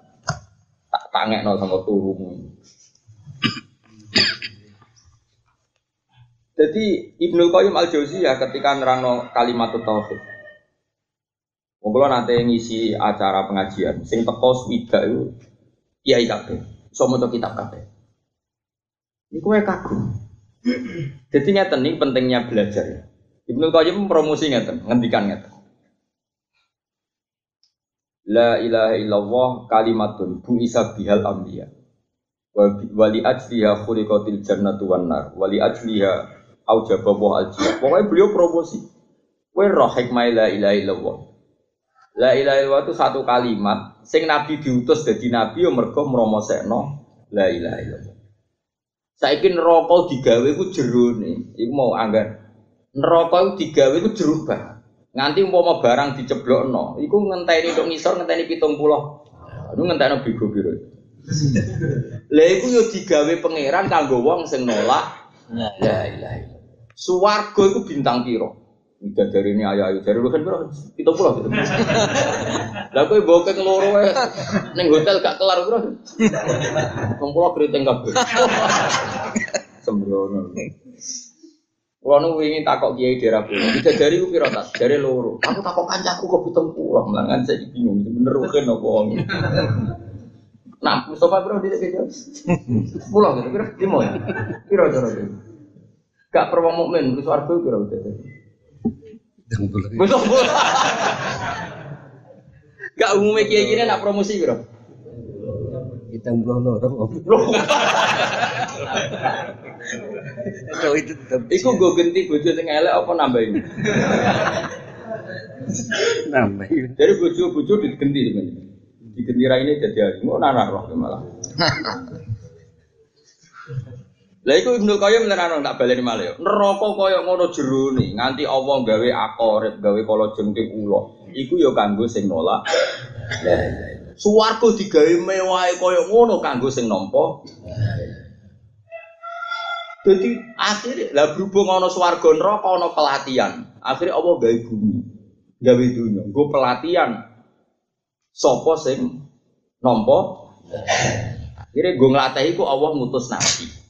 tangek no sama turumu. Jadi Ibnu Qayyim al Jauziyah ketika nerangno kalimat tauhid. Wong nanti ngisi acara pengajian, sing teko swida itu kiai kabeh, iso maca kitab kabeh. Iku wae kagum. Jadi ngeten nih pentingnya belajar. Ibnu Qayyim promosi ngeten, ngendikan ngeten. La ilaha illallah kalimatun bu isa bihal ambiya. Wali ajliha khuliqatil jannatu wan nar. Wali ajliha aujaba wa aljiyah. Pokoknya beliau promosi. Kowe roh hikmah la ilaha illallah. La ilaha illallah itu satu kalimat sing nabi diutus dadi nabi yo mergo mromosekno la ilaha illallah. Saiki neraka digawe ku jero nih. Iku mau anggar. Neraka digawe ku jeruk banget. Nganti umpama barang diceblokno, iku ngenteni tok ngisor ngenteni 70. Lu ngenteni bigo biru. Lah iku yo digawe pangeran kanggo wong sing nolak. La ilaha. Suwarga iku bintang pira? Tidak dari ini ayo ayo dari bukan bro kita pulau gitu. Lah kowe bokek loro wae ning hotel gak kelar bro. Wong pulau keriting kabeh. Sembrono. Kulo nu wingi takok kiai daerah pulau. Tidak dari ku piro tas? Dari loro. Aku takok kancaku kok pitung pulau. Mlangan saya bingung. Bener kan apa wong. Nah, Mustafa bro tidak kerja. Pulau gitu. Piro limo ya? Piro cara itu? Gak perlu mukmin, terus warga piro udah. Mustafa. Gak umumnya kiai gini nak promosi piro? Kita belum loro. Kalau itu tetap. Iku gue ganti bojo sing elek apa nambahin? nambahin. Jadi bojo-bojo diganti sebenarnya. Diganti ini jadi hari. Mau nana roh malah. Lah iku Ibnu Qayyim nerano tak baleni malih. Neraka kaya ngono jero ni, nganti Allah gawe akorip, gawe kala jengking ula. Iku ya kanggo sing nolak. Lah Suwarga digawe mewahe kaya ngono kanggo sing nampa. Jadi akhirnya lah berhubung ono swarga neraka ono pelatihan. Akhirnya Allah gawe bumi, gawe dunia, gue pelatihan. Sopo sing nompo. Akhirnya gue ngelatih Allah mutus nabi.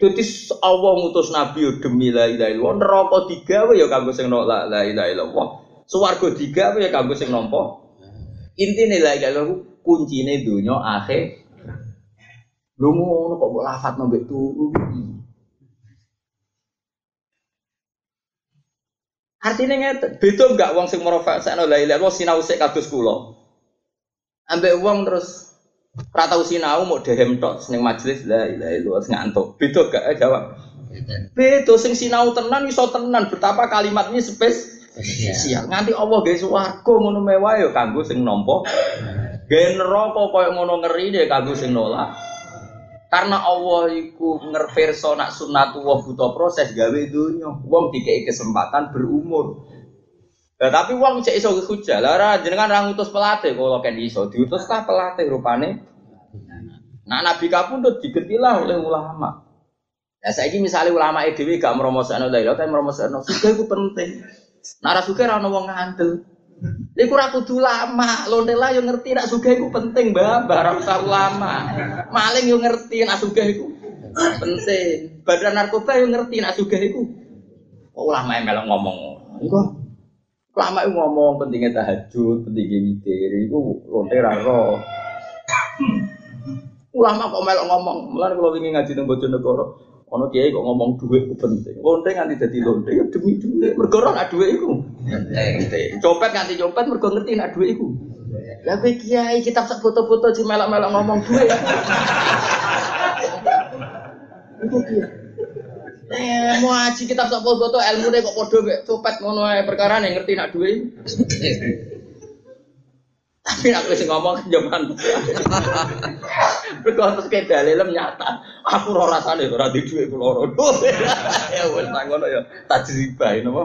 Dadi Allah ngutus nabi demi la ilaha illallah, neraka digawe ya kanggo sing nolak la ilaha illallah. Swarga digawe ya kanggo sing nampa. Intine la ilaha illallah kuncine donya akhir. Lu ngono kok mbok lafat mbek turu. Artinya ngeten, beda enggak wong sing merofak sakno la ilaha illallah sinau sik kados kula. Ambek wong terus ora tau sinau mau dehem tok ning majelis la ilaha illallah ngantuk. Beda gak Eh, jawab. Beda sing sinau tenan iso tenan betapa kalimatnya spesial. Nganti Allah gawe swarga ngono mewah ya kanggo sing nampa. Gawe neraka koyo ngono ngeri deh kanggo sing nolak. Karena Allah iku ngerverso nak sunnatullah buta proses gawe dunya. Wong dikei kesempatan berumur. Nah, tapi wong cek iso hujah. Lah jenengan ra ngutus pelatih kalau kan iso diutus lah pelatih rupane. Nah Nabi kapundhut digetilah oleh ulama. Ya saiki misalnya ulama EDW gak meromosakno ilaha tapi meromosakno sugih iku penting. Nah ra sugih ra ngandel. Iku ora kudu lama, lonte lah yo ngerti nak sugih iku penting, Mbah, ora usah ulama. Maling yo ngerti nak sugih iku penting. Badan narkoba yo ngerti nak sugih iku. Kok ulama melok ngomong. Iku ulama itu ngomong pentingnya tahajud, pentingnya witir, iku lonte ra roh. Ulama kok melok ngomong, mulane kalau ingin ngaji teng Bojonegoro, ono kiai kok ngomong duit itu penting. Lonte nganti dadi lonte demi duit. Mergo ora iku. Penting. Copet nganti copet mergo ngerti nak duit iku. Lah kowe kiai kitab sak foto-foto si melok-melok ngomong duit. Iku kiai. Eh, mau aji kitab sak foto-foto ilmu kok padha mek copet ngono ae perkara nih ngerti nak duit. Tapi aku sing ngomong jaman. Mergo terus kayak dalilem nyata. Aku ora rasane ora di dhuwit kula ora. Ya wis tak ngono ya tajribah napa.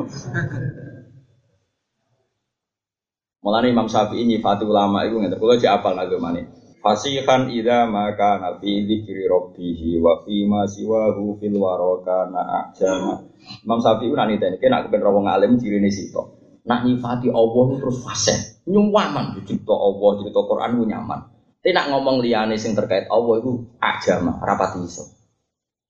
Mulane Imam Syafi'i nyifati ulama iku ngene. Kula jek apal agamane. Fasihan idza maka nabi dzikri rabbih wa fi ma siwahu fil waraka na ajama. Imam Syafi'i ku nani tene nek kepen wong alim cirine sitok. Nak nyifati Allah terus fasih, nyuwaman dicipta Allah, cerita Quran ku nyaman. Tapi nak ngomong liyane sing terkait Allah itu ajama, rapat iso.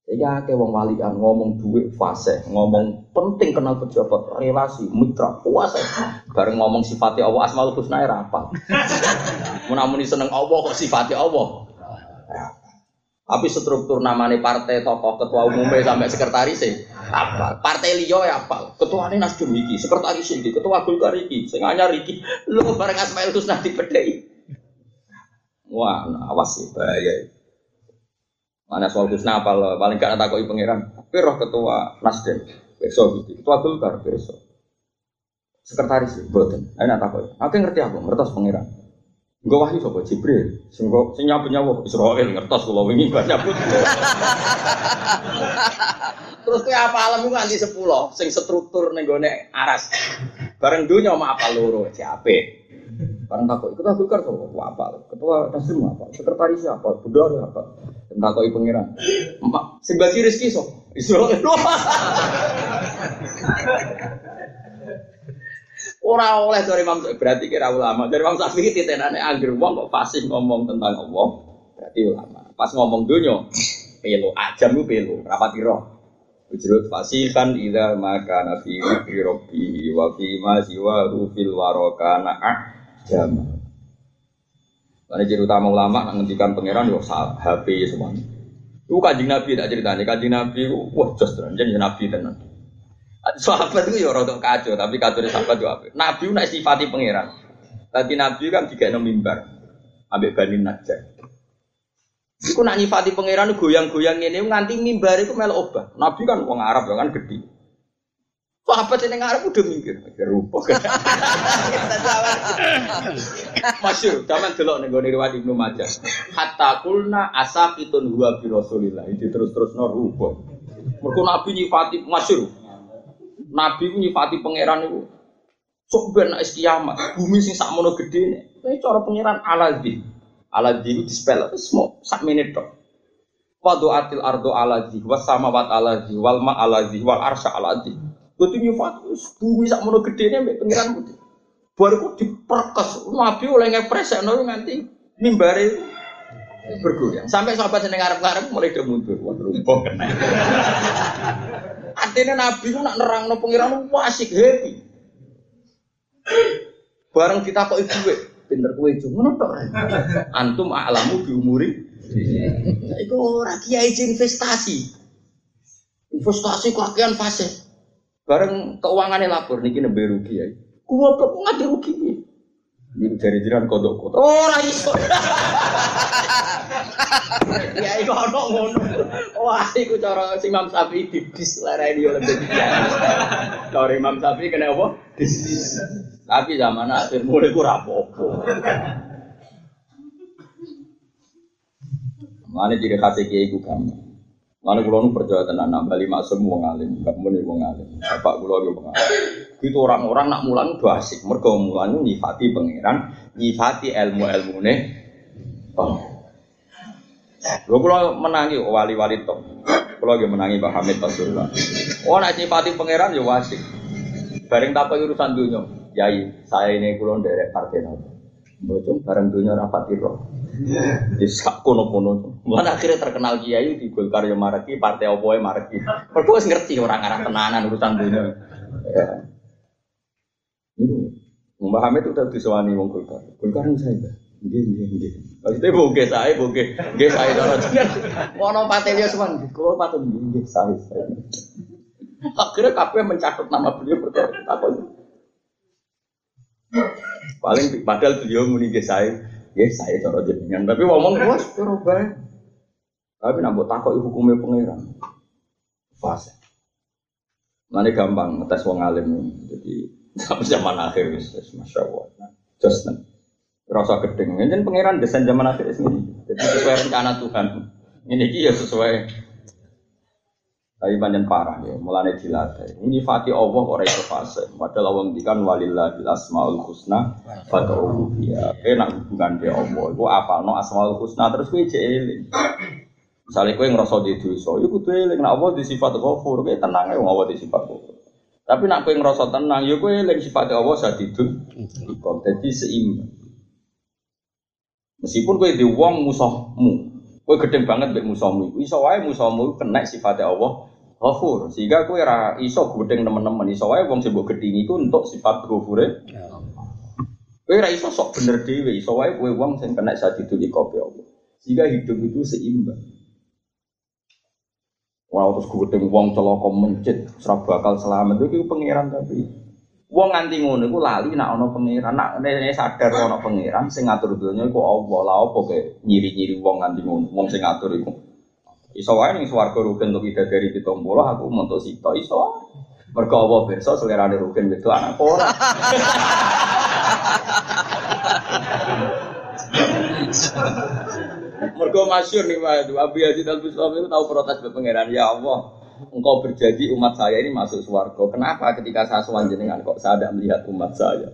Ya ke wong walian ngomong duit fase, ngomong penting kenal pejabat, relasi, mitra, puasa. Bareng ngomong sifatnya Allah, asmaul husna ya rapal. Mun seneng Allah kok sifatnya Allah. Tapi struktur namanya partai tokoh ketua umumnya sampai sekretaris sih apa? Partai liyo ya apa? Ketua ini Nasdem iki, sekretaris iki, ketua Golkar iki, sing anyar iki. Lu bareng Asmaul Husna dipedhei. Wah, awas sih bahaya. Mana soal apa lo? Paling gak takoki pangeran. Tapi roh ketua Nasdem besok gitu. Ketua Golkar besok. Sekretaris boten. Ayo nak takoki. Aku ngerti aku, ngertos pangeran. Gue wahyu sapa Jibril. Sing kok sing Israel ngertos kula wingi nyabut. Terus kowe apa alam iku nganti 10 sing struktur ning aras. Bareng dunya mau apa loro siape. Bareng takut ikut aku kan sapa apa ketua taslim apa sekretaris apa budal apa takoki pangeran. Mak sing bagi rezeki sok Israel. Ora oleh dari Imam berarti kira ulama. Dari Imam Syafi'i titenane angger wong kok fasih ngomong tentang Allah, berarti ulama. Pas ngomong dunya, pelo ajam ku pelo, rapati roh. Ujrut fasihan idza maka nafi fi rabbi wa fi ma siwa fil waraka na ajam. Karena jadi utama ulama ngendikan pangeran yo HP semuanya. Itu kanjeng Nabi tak ceritanya, kanjeng Nabi, wah jos tenan, jadi Nabi tenan. Sahabat itu ya rada kacau, tapi kacau sahabat juga? Nabi nak sifati pangeran. Tadi Nabi kan tiga enam mimbar, ambek Bani Najjar. Iku nak nyifati pangeran goyang-goyang ini nganti mimbar itu mel obah. Nabi kan wong Arab kan gede. Sahabat yang Arab udah mikir, mikir rupa. Masyur, zaman delok nih gue riwayat Ibnu Majah. Hatta kulna asakitun huwa bi Rasulillah. Itu terus-terus no rupa. Mereka Nabi nyifati masyur. Nabi nyifati pangeran itu sok ben nek kiamat, bumi sing sakmono gedene. Ini cara pangeran Aladzi. Aladzi itu dispel semua sak menit tok. Wadu atil ardo aladzi, was samawat aladzi, wal ma aladzi, wal arsya aladzi. Kudu nyifati bumi sakmono gedene mbek pangeran putih. Baru kok diperkes, Nabi oleh ngepresekno nganti mimbare bergoyang. Sampai sahabat seneng ngarep-ngarep mulai dia mundur. Wah, rumput kena. Artinya Nabi ku nak nerangno pengiran wasik happy. Bareng kita kok ibu pinter kue itu ngono tok. Antum a'lamu bi umuri. Iku ora kiai investasi. Investasi kakean fase. Bareng keuangannya lapor niki nembe rugi ya. Gua kok ngadi rugi. Ini dari jiran kodok kodok. Oh, lah iso. ya iku ono ngono. Wah, iku cara si Imam Syafi'i dibis lereni oleh dia. Cara Imam Syafi'i kena apa? Dis. Tapi zaman akhir mulai ku rapopo. Mana jadi kasih kiai ku kamu. Mana kulo nu percaya tenan nambah lima semua ngalim, nggak muni wong ngalim. Bapak kulo yo wong. Itu orang-orang nak mulang do asik. Mergo mulang nyifati pangeran, nyifati ilmu-ilmu nih. Oh. Lho kulo menangi wali-wali top. Kulo ge menangi Pak Hamid Pasuruan. Oh nak nyifati pangeran yo asik. Bareng tak urusan dunia. Yai, saya ini kulo nderek partai nopo. Bocong bareng dunia rapat roh. Di sak kono-kono. Mana akhirnya terkenal kiai di Golkar yang maraki, partai opo yang maraki. Mereka ngerti orang arah tenanan urusan dunia. Ya. Ini Hamid itu udah disewani wong Golkar. Golkar ini saya. Nggih, nggih, nggih. Maksudnya boge saya, boge, nggih saya cara jenengan. Mono patelia semua, kalau patel nggih, saya. Akhirnya kabeh mencatat nama beliau berkata Paling padahal beliau muni nggih saya, Ya saya cara jenengan, tapi ngomong bos cara bae. Tapi nak mbok takoki hukume pangeran. Fase. Mana gampang ngetes wong alim. Jadi sampai zaman akhir wis masya Allah. Just rasa gedeng. Ini pangeran desain zaman akhir ini. Jadi sesuai rencana Tuhan. Ini dia sesuai tapi panjang parah ya, mulane dilatih. Ini fati Allah ora iso fase. Padahal Allah ngendikan walillahil asmaul husna fad'uhu biha. Enak hubungan be Allah. Iku apalno asmaul husna terus kowe jek eling. Misalnya kowe ngerasa di dosa, iku kudu eling nek Allah di sifat ghafur, kowe tenang ae wong Allah di sifat ghafur. Tapi nak kowe ngerasa tenang, ya kowe eling sifat Allah sadidun. Iku dadi seimbang. Meskipun kowe di wong musuhmu, Kowe gedeng banget mbek musuhmu iku. Iso wae musuhmu kena sifat Allah Ghafur. Sehingga kowe ora iso gedeng teman-teman. Iso wae wong sing mbok gedhingi iku untuk sifat ghafure. Kowe ora iso sok bener dhewe. Iso wae kowe wong sing kena sadidul kopi Allah. Sehingga hidup itu seimbang. Ora terus gedeng wong celaka mencit, ora bakal selamat itu pangeran tapi Wong nganti ngono iku lali nak ana pangeran, nak nek sadar ana pangeran sing ngatur donya iku Allah. Lah apa ke nyiri-nyiri wong nganti ngono, wong sing ngatur iku. Iso wae ning swarga rugen untuk ida dari pitombolo aku mentuk sito iso. Mergo Allah pirsa selerane rugen itu anak ora. Mergo masyhur nih Pak Abu Yazid Al-Bustami tahu protes ke pangeran ya Allah engkau berjanji umat saya ini masuk surga. Kenapa ketika saya sowan jenengan kok saya tidak melihat umat saya?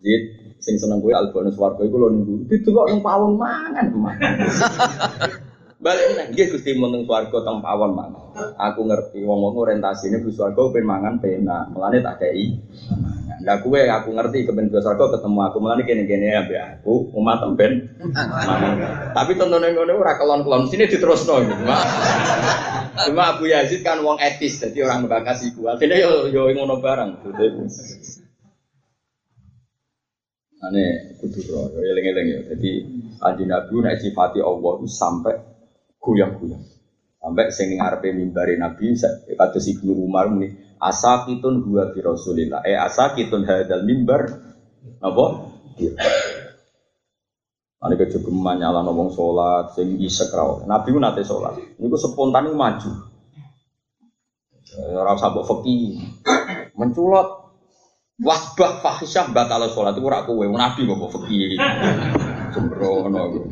Jadi sing seneng gue albonus warga itu lo nunggu. Itu kok nung pawon mangan. Balik nih, dia gusti meneng warga teng pawon mangan. Aku ngerti wong wong orientasi ini bus warga pengen mangan pena, melane tak kei. Nah, gue aku ngerti kepen bus warga ketemu aku melane kene kene ya aku umat temben. Tapi tontonan ngono ora kelon-kelon sini diterusno gitu. Cuma Abu Yazid kan wong etis, jadi orang kasih gua. Jadi yo yo ngono barang. Ane kudu ro, yo eling-eling yo. Jadi kanji Nabi nek sifati Allah itu sampai goyang-goyang. Sampai sing ngarepe mimbari Nabi kata si Ibnu Umar muni asakitun huwa fi Rasulillah. Eh asakitun hadal mimbar apa? Ane kejogeman nyala ngomong sholat, sing isek raw. Nabi pun nate sholat. Ini ku spontan maju. Ya, Orang sabuk fakih menculot. Wasbah fahisyah batal sholat itu ora kowe. Nabi kok fakih. Sembrono.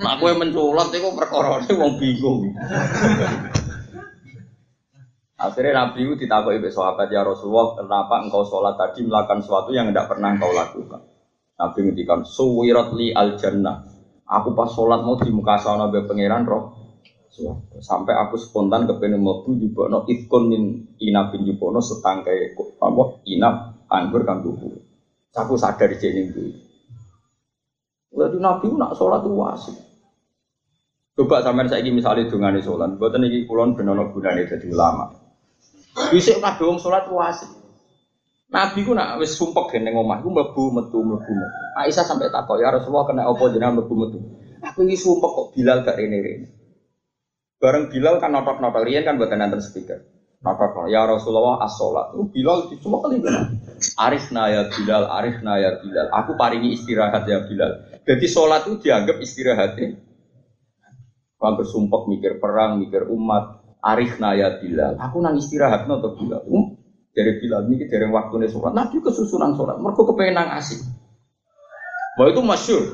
Nah kowe menculot itu perkara wong bingung. Akhirnya Nabi itu ditakuti oleh sahabat ya Rasulullah, kenapa engkau sholat tadi melakukan sesuatu yang tidak pernah engkau lakukan? Nabi ngendikan suwirat li al jannah. Aku pas sholat mau di muka sana be pangeran roh. Sampai aku spontan kepengen mlebu jubono ikon min inabin jubono setangkai apa inap anggur kang tubuh. Aku sadar jeneng itu. Lalu Nabi nak sholat itu wasik. Coba sampean saiki misale dongane salat, mboten iki kulon ben ana gunane dadi ulama. Bisa wong salat ku asik. Nabi ku nak wis sumpek ning omah ku mlebu metu mlebu metu. Aisyah sampai takok ya Rasulullah kena apa jenengan mlebu metu. Aku iki sumpek kok Bilal gak rene-rene. Bareng Bilal kan notok-notok riyen kan buatan nanti speaker. Notok ya Rasulullah as-sholat. Itu Bilal cuma kali. Arifna ya Bilal, arifna ya Bilal. Aku paringi istirahat ya Bilal. Jadi sholat itu dianggap istirahatnya. Kalau bersumpah mikir perang, mikir umat. Arifna ya Bilal. Aku nang istirahat untuk Bilal. Um, dari Bilal ini dari waktu ini sholat. Nabi kesusunan sholat. Mereka kepengen nang asik. Wah itu masyur.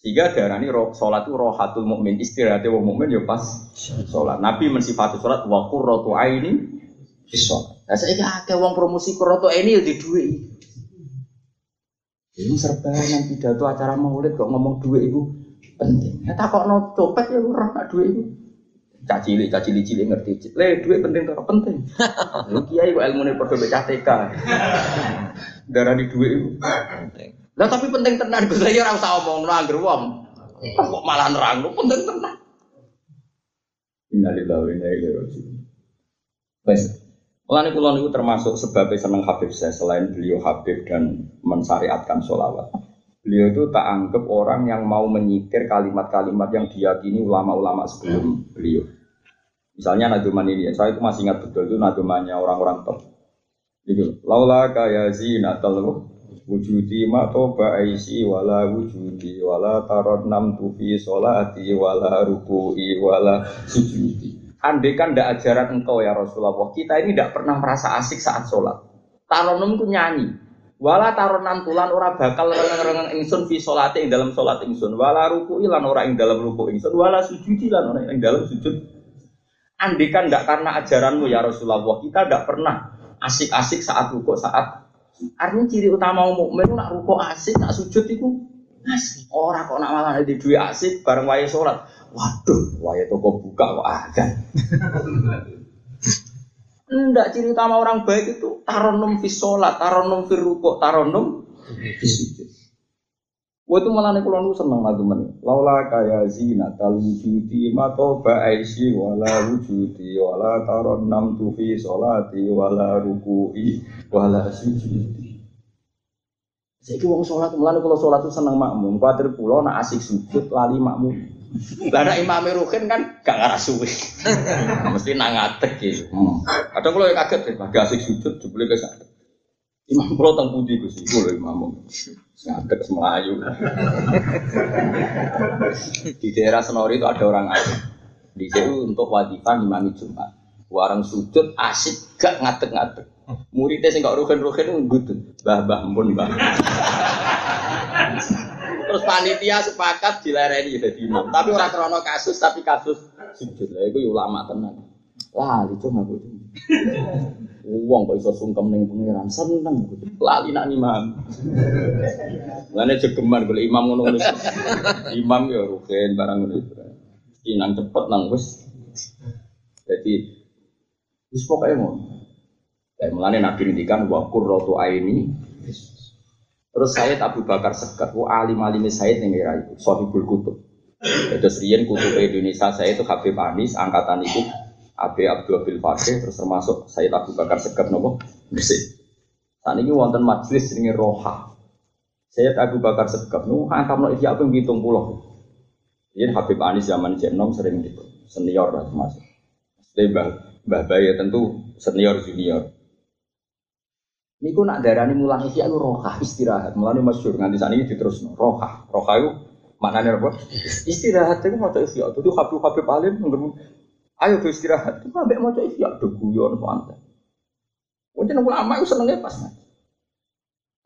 Sehingga darani roh sholat itu rohatul mukmin istirahatnya wong mukmin ya pas sholat. Nabi mensifati sholat wa qurratu aini sholat. Nah saya akeh wong promosi qurratu aini ya di duit. Ini serbangan pidato acara maulid kok ngomong duit itu penting. Ya tak kok no copet ya ora duit itu. Cacili, cacili cili ngerti. Le duit penting kok penting. Lu kiai kok ilmune padha becah TK. Darani duit itu penting. Lah tapi penting tenan Gus ya ora usah omong anggere wong. Kok malah nerang lu penting tenan. Innalillahi wa inna ilaihi raji'un. Wes. Mulane kula niku termasuk sebabnya seneng Habib saya selain beliau Habib dan mensyariatkan sholawat. Beliau itu tak anggap orang yang mau menyitir kalimat-kalimat yang diyakini ulama-ulama sebelum beliau. Misalnya naduman ini, saya itu masih ingat betul itu nadumannya orang-orang top. Itu, laula kaya zinatal wujudi ma toba aisi wala wujudi wala tarot nam tufi solati wala ruku'i wala sujudi. Andai kan tidak ajaran engkau ya Rasulullah kita ini tidak pernah merasa asik saat sholat. Taronom ku nyanyi wala taronan tulan ora bakal rengeng-rengeng ingsun fi sholati ing dalam sholat ingsun wala ruku'i lan ora ing dalam ruku ingsun wala sujudi lan ora ing dalam sujud andai kan tidak karena ajaranmu ya Rasulullah kita tidak pernah asik-asik saat ruku saat Artinya ciri utama mukmin nak ruko asik, nak sujud itu asik. Orang kok nak malah di dua asik bareng waya sholat. Waduh, waya toko buka kok ada. Enggak ciri utama orang baik itu taronum fi sholat, taronum fi ruko, taronum fi sujud. Wah itu malah nih kulon seneng lagu mana. Laula kaya zina tal wujudi mato ba'aisi wala wujudi wala taron nam tufi solati wala ruku'i wala sujudi. Saya wong sholat, mulane kalau sholat itu seneng makmum. Kuatir pulau nak asik sujud lali makmum. Lah imam rukin kan gak suwe. Mesti nang ngadeg gitu. Kadang kalau kaget ya, gak asik sujud jebule ke Imam pulau tang putih Gus, iku lho imam. Ngadeg Melayu. Di daerah Senori itu ada orang asing. Di situ untuk wadifah imami Jumat. Warang sujud asik gak ngadeg-ngadeg. Muridnya sing gak rugen-rugen itu ngudut. Bah bah ampun bah. Terus panitia sepakat dilereni jadi imam. Tapi orang krono kasus tapi kasus sujud. Lah itu ulama tenan. Wah, itu aku itu. Uang kok iso sungkem ning pangeran, seneng lali nak imam. Lane jegeman golek imam ngono-ngono. Imam ya rugen barang ngono. Inang cepet nang wis. Jadi wis pokoke ngono. Dan mulane Nabi ngendikan wa qurratu aini Terus saya Abu Bakar Sekat, wa alim alim saya yang era itu, Sohibul Kutub. Terus Rian Kutub Indonesia saya itu Habib Anis, angkatan itu Abi Abdul Abil Fakih terus termasuk Sayyid Abu Bakar Segap nopo Gresik. Saat ini wonten majelis ini roha. Sayyid Abu Bakar Segap nu angkam iki apa ngitung pulau. Ini Habib Anis zaman Jenom sering gitu senior lah termasuk. Jadi Mbah Mbah Bayi tentu senior junior. Niku nak darani mulang iki aku roha istirahat. Mulane masyhur nganti saat ini terus roha. Roha itu maknanya apa? Istirahat itu mau ikhya. Itu Habib Habib Alim Ayo beristirahat. Itu ambek mau coba ya do guyon santai. Mungkin ulama itu senengnya pas ngaji.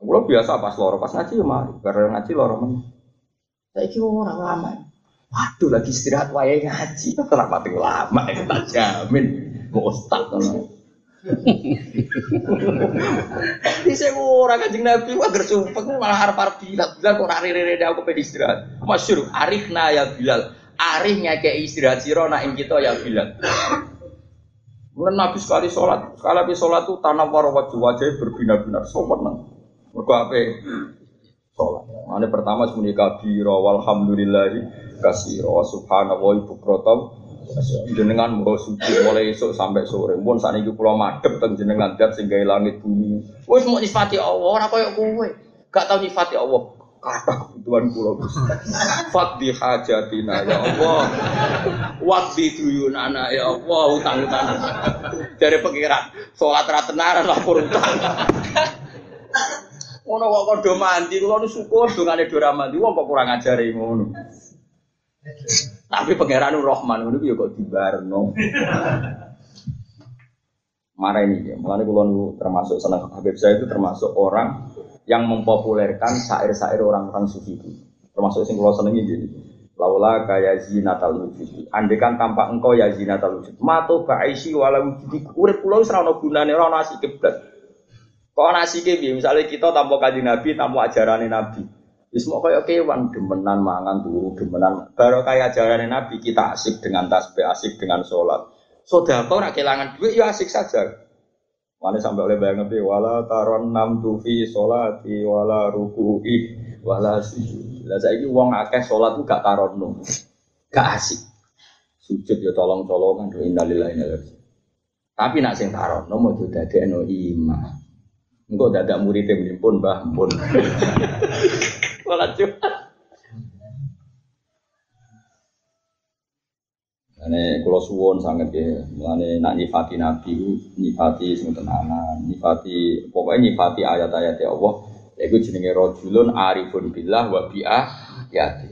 Biasa pas loro pas ngaji ya mari, bareng ngaji loro men. Saya kira orang lama. Waduh lagi istirahat wayahe ngaji. Kenapa tuh lama itu tak jamin. Mau ustad Di saya orang kanjeng Nabi wah gersumpek malah harap harap bilang bilang kok rari aku pengen istirahat. Masyur arifna ya Bilal arih ngake istirahat siro nak kita ya bilang. Mulai Nabi sekali sholat, sekali habis sholat tuh tanah waro wajah wajah berbinar-binar sopan nang. Mereka apa? Sholat. Mana pertama semuanya kabiro, walhamdulillahi kasiro subhanallah ibu krotom jenengan mbok suci mulai esuk sampai sore. Pun sakniki kula madhep teng jenengan dat sing gawe langit bumi. Wis mau nyifati Allah ora koyo kowe. Gak tau nyifati Allah. Kata kebutuhan kula fadhi hajatina ya Allah. Wadhi duyunana ya Allah utang-utang. Dari pengiran salat ra tenaran lapor utang ngono kok kodo mandi kula nu syukur dongane do ra mandi wong kok kurang ajare ngono tapi pangeran Rahman itu ya kok dibarno. Marah ini ya, mulanya kalau termasuk senang Habib saya itu termasuk orang yang mempopulerkan syair-syair orang-orang sufi itu. Termasuk yang kalau senengi gini. Laula kaya zinatal wujud. Andekan tampak engkau ya zinatal wujud. Mato ba'isi wala wujud. Urip pulau serana gunane ora nasi kiblat. Kok nasi kiblat misalnya kita tanpa kaji Nabi, tanpa ajaran Nabi. Wis mau kaya kewan demenan mangan turu demenan baru kaya ajaran Nabi kita asik dengan tasbih asik dengan sholat. Sedekah ora kehilangan duit ya asik saja. Mana sampai oleh bayang Nabi wala taron nam tufi sholati wala ruku'i wala sujud. Lah saiki wong akeh sholat gak taron. Gak asik. Sujud ya tolong-tolongan innalillahi wa Tapi nak sing taron mau dadekno imam. Engkau dadak muridnya pun bah pun. Sholat Jumat. Ane kalau suwon sangat ya, mulane nak nyifati Nabi, nyifati sing tenanan, nyifati pokoknya nyifati ayat-ayat ya Allah. Iku jenenge rojulun arifun billah wa bi'a yati.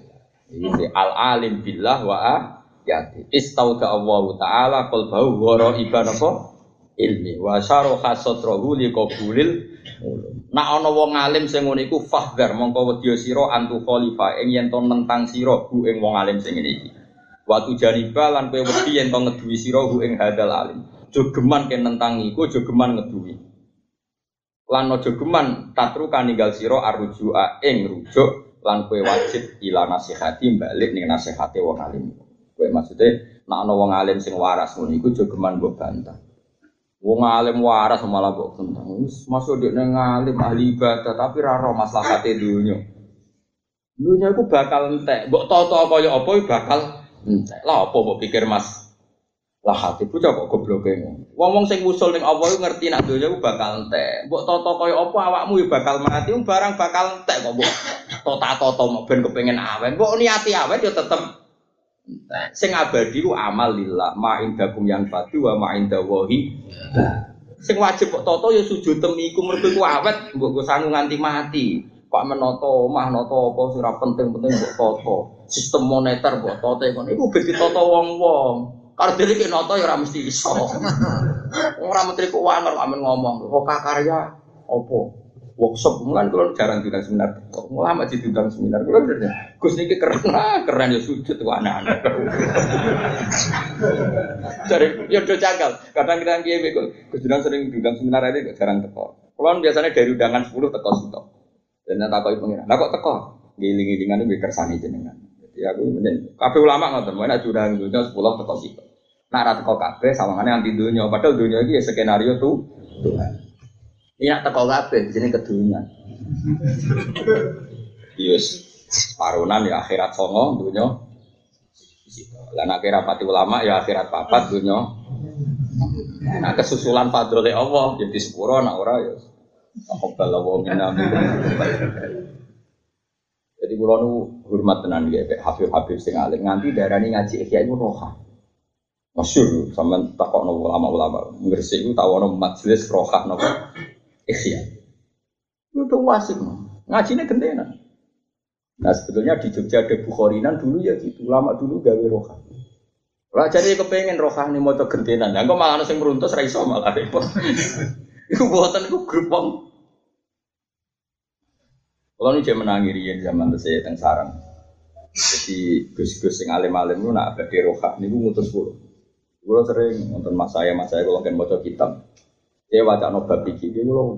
Ini al alim billah wa a yati. Istauda Allah Taala qalbahu ghara iban apa? ilmi wa syaraha satrahu li qabulil Nak ana wong alim sing ngene iku fahdar mongko wedya sira antu khalifah ing yen to nentang sira hu ing wong alim sing ngene iki. Watu janiba lan kowe wedi yen to ngeduwi sira hu ing hadal alim. Jogeman ken nentang iku jogeman ngeduwi. Lan aja geman tatru kaninggal sira arujua ing rujuk lan kowe wajib ila nasihati balik ning nasihate wong alim. Kowe maksude nak ana wong alim sing waras ngono iku jogeman mbok bantah. Wong alim waras malah kok tentang masuk dia ngalim ahli ibadah tapi raro masalah hati dunia. Dunia aku bakal entek, mbok toto kaya apa bakal entek. Lah apa mbok pikir Mas? Lah hati kok goblok ngene. Wong-wong sing usul ning Allah ngerti nak dunia aku bakal entek. Mbok toto kaya apa awakmu ya bakal mati, barang bakal entek kok mbok tota-toto ben kepengin awet. Mbok niati awet ya tetep Sing abadi ku amal lillah, ma indakum yang fatu wa ma indawahi. Sing wajib kok toto ya sujud temiku mergo ku awet mbok go sangu nganti mati. Pak menoto omah noto apa sira penting-penting mbok toto. Sistem moneter mbok toto kon iku beti toto wong-wong. Karo dhewe ki noto ya ora mesti iso. Ora menteri keuangan kok amen ngomong, kok karya opo? Workshop mulan kalau jarang diundang seminar. Kok lama sih diundang seminar? Kalau udah gus niki keren. Lah keren ya sujud tuh anak-anak. Dari ya udah cakal kadang kita kiai gus diundang sering diundang seminar aja jarang teko. Kalau biasanya dari undangan sepuluh teko situ. Dan nanti aku pengiran. Nah kok teko? Giling-gilingan itu kersani jenengan. Jadi aku kafe ulama nggak mana curang dunia sepuluh teko situ. Nah rata teko kafe sama mana anti dunia. Padahal dunia itu ya skenario tuh Tuhan Iya teko kabeh jenenge kedunya. Yes, parunan ya akhirat songo dunya. Lah nek rapati ulama ya akhirat papat dunya. Nah kesusulan fadlul Allah jadi sepuro nak ora ya. Taqabbal wa minna Jadi kula nu hormat tenan ya Habib-habib sing alim nganti darani ngaji ikhya iku roha. Masyur sampean takokno ulama-ulama. Ngresik iku tawono majelis roha napa ikhya. Itu wasik, ngajinya gentenan. Nah sebetulnya di Jogja ada Bukharinan dulu ya gitu, lama dulu gawe roha. Lah jadi kepengen roha nih mau gentenan, ya kok malah nasi meruntus raiso malah repot. Iku buatan iku grupong. Kalau ini zaman menangiri zaman saya teng sarang. Jadi gus-gus yang alim-alim itu nak abadi roha, ini gue ngutus pulau. Gue sering nonton mas saya, mas saya kalau kan baca kitab. Dia wajah no bab iki, dia kulo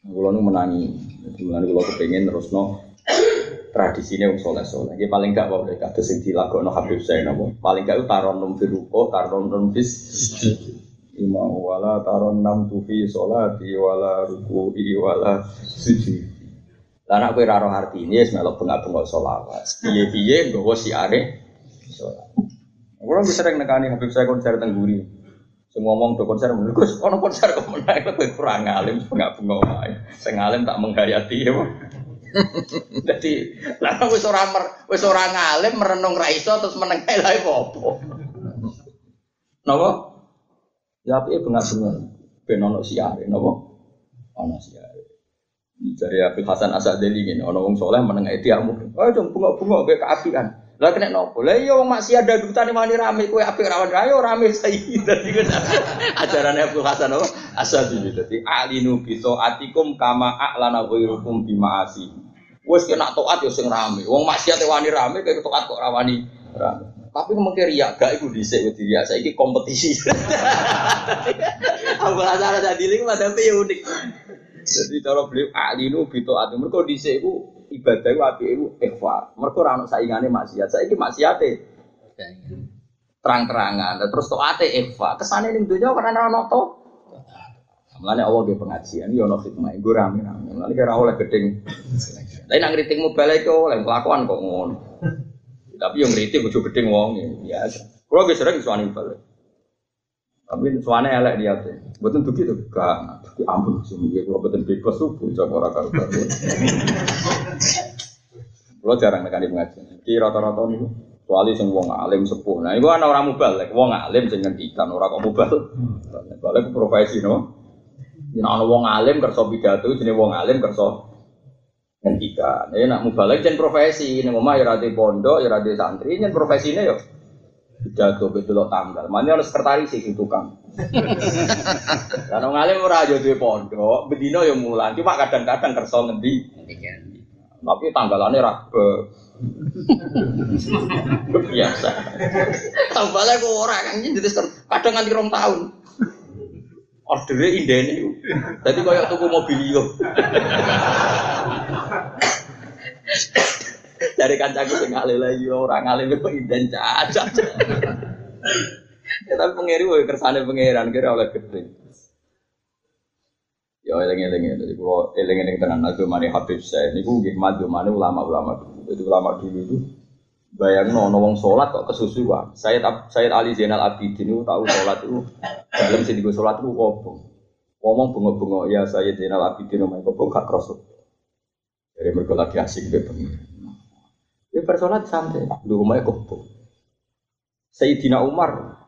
kulo nu menangi, jadi menangi kulo kepengen terus no tradisinya um soleh soleh. Dia paling gak boleh kata sing dilakukan no Habib saya nopo. Paling gak taron num firuko, taron num fis. Imam wala taron nam tufi solati wala ruku wala sujud. Lah nek kowe ora roh artine wis melok bengak-bengok selawat. Piye-piye nggawa siare selawat. Bisa sering nekani Habib saya konser teng Guri. Sing ngomong do konser menurut Gus, konser kok menaik kowe kurang alim bengak-bengok wae. Sing alim tak menghayati ya. Jadi, lah wis ora wis ora ngalim merenung ra iso terus meneng lha apa? Napa? Ya apike bengak-bengok ben ono siare napa? Ono siare. Dari Abdul Hasan Asadeli ngene, ono wong saleh meneng etiamu. Oh, jom bunga-bunga kayak keapian. Lah kena nopo? Lah iya wong maksiat dadutane wani rame kowe apik rawan ayo rame saiki. Dadi ajarane Abdul Hasan apa? Asadeli dadi alinu bi atikum kama a'lana ghairukum bi ma'asi. Wes kena taat yo sing rame. Wong maksiat wani rame kayak taat kok rawani rame. Tapi mungkin riak gak iku dhisik wedi riak saiki kompetisi. Abdul Hasan ku madhape ya unik. Jadi cara beliau alinu bito atu mereka di iku ibadah iku api iku ikhfa. Mereka ora ono saingane maksiat. Saiki maksiate terang-terangan. Terus toate ikhfa. Kesane ning donya karena ono to. Mulane Allah ge pengajian yo ono hikmah. Iku rame-rame. Kira oleh gedeng. Tapi nang ngritikmu balik oleh kelakuan kok ngono. Tapi yang ngritik bojo gedeng wong ya. Kulo ge sering suwani balik. Tapi suane elek dia tuh. Betul tuh gitu. Gak, tapi ampun sih. Kalau betul bebas tuh bisa orang karu karu. Kalau jarang nekani pengajian. Ki rata-rata nih. Kecuali sing wong alim sepuh. Nah, itu ana orang mubalek. Wong alim sing ngendikan ora kok mubal. Balik profesi no. Yen ana wong alim kersa pidato jenenge wong alim kersa ngendikan. Ya nak mubalek jen profesi. Ning omah ya ra pondok, ya ra santri, jen profesine yo pidato betul tanggal. Mana harus sekretaris sih tukang. Karena ngalim ora duwe pondok, bedino yang mulan. Cuma kadang-kadang kerso ngendi. Tapi tanggalannya rabe. Biasa. Tanggalnya kok ora kan jadi kadang nganti rong tahun. Ordernya indene. Jadi kayak tuku mobil yo. dari kancaku sing ngalih lagi orang ngalih kok inden cacat. ya tapi pengiri wae kersane pangeran kira oleh gede. Ya eling-eling jadi kalau eling-eling tenan agama Habib saya niku nggih mana ulama-ulama dulu. Jadi ulama dulu itu bayang no wong sholat kok kesusuan. Saya saya Ali Zainal Abidin itu tahu sholat itu dalam sini gue sholat itu kobong. Ngomong bunga-bunga ya saya Zainal Abidin main kobong gak kerosot. Jadi mereka lagi asik be Ya bersolat santai, di rumahnya kok. Sayyidina Umar,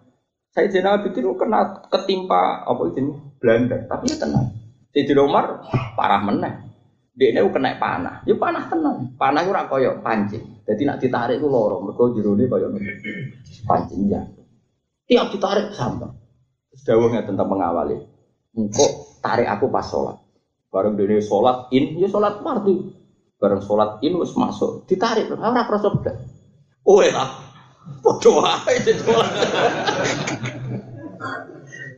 Sayyidina Abidin kena ketimpa apa itu Belanda, tapi ya tenang. Sayyidina Umar parah meneh. Dia ini kena panah, ya panah tenang. Panah itu koyo pancing. Jadi nak ditarik itu lorong, mereka jeruni koyo pancing ya. Tiap ditarik sampai. Dawuhnya tentang pengawali. Engkau tarik aku pas sholat. Bareng dia sholat in, ya sholat marti. Bareng sholat ini harus masuk, ditarik, ora krasa blas. Oh ya, padha wae sholat.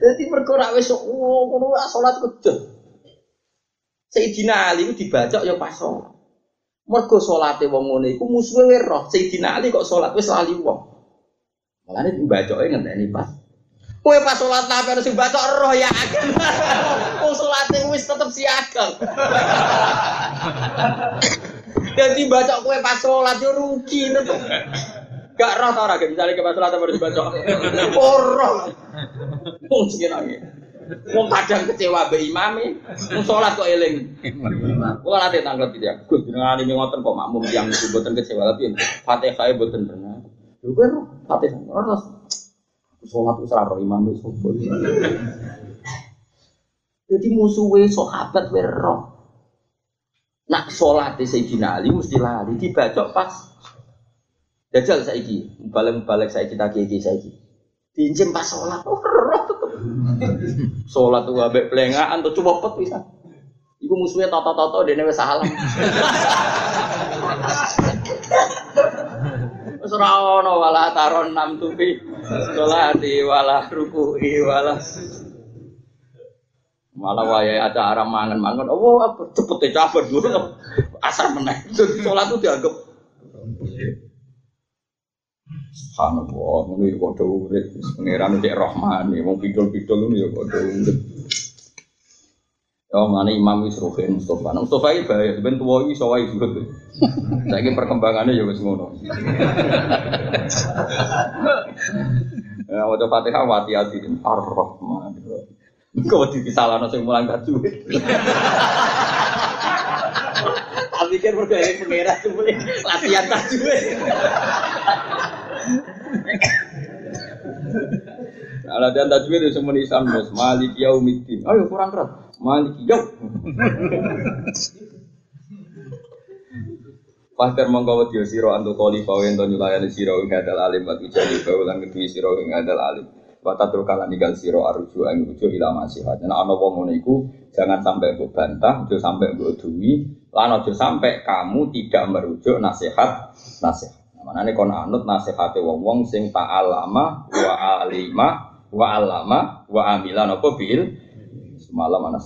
Jadi perkara wis oh ngono sholat kedut. Sayyidina Ali dibaca ya pas sholat. Mergo salate wong ngene iku musuhe roh. Sayyidina Ali kok sholat wis lali wong. Mulane dibacoke ngenteni pas. Kowe pas sholat nabi harus dibaca roh ya akan. Wong salate wis tetep siaga. Jadi baca kue pas sholat yo rugi itu. Gak roh tau lagi misalnya ke pas sholat harus baca. Orang. Wong sing nangis. Wong kadang kecewa be imami, wong sholat kok eling. Kula tanggal ya. Gus jenengan ini ngoten kok makmum yang itu boten kecewa tapi Fatihah e boten benar. Lho kan Fatihah terus sholat wis ora imam wis Jadi musuhnya sahabat. Nak sholat di Sayyidina Ali mesti lali dibaca pas Jajal saiki, balik-balik saya kita kiki saiki. Diinjem pas sholat, oh roh tetep. Sholat tuh abe pelengahan tuh coba pet bisa. Iku musuhnya toto-toto dene wis salam. Wis ora wala taron nam tufi. Sholati wala ruku'i wala Malah wayai ada arah mangan-mangan, oh apa cepet ya cabar dulu asar meneh. Sholat itu dianggap Subhanallah, ini kode urip, pangeran cek Rahman, mau pidol-pidol ini ya urip. Oh, mana Imam wis ruhin Mustafa. Nah, Mustafa iki bahaya, ben tuwa iki iso wae juga. Saiki perkembangannya ya wis ngono. Ya, wajah Fatihah wati hati Ar-Rahman. Kau di salahno sing mulang duwe. Tapi kan bergaya pengira cuma latihan. Nah, latihan tajwid itu semua Islam. Malik yaumiddin. Ayo kurang keras. Malik yaum. Fakir mongko wedi sira antu kali pawe ento nyulayani sira ing hadal alim wa tujali bae lan kedhi sira ing hadal alim. Wa tatul kala ninggal sira arju ing rujuk ila nasihat. Nek ana wong ngono iku jangan sampai mbok bantah, aja sampai mbok duwi, lan aja sampai kamu tidak merujuk nasihat nasihat. Manane kon anut nasihate wong-wong sing ta'alama wa alima wa alama wa amila napa bil semalam ana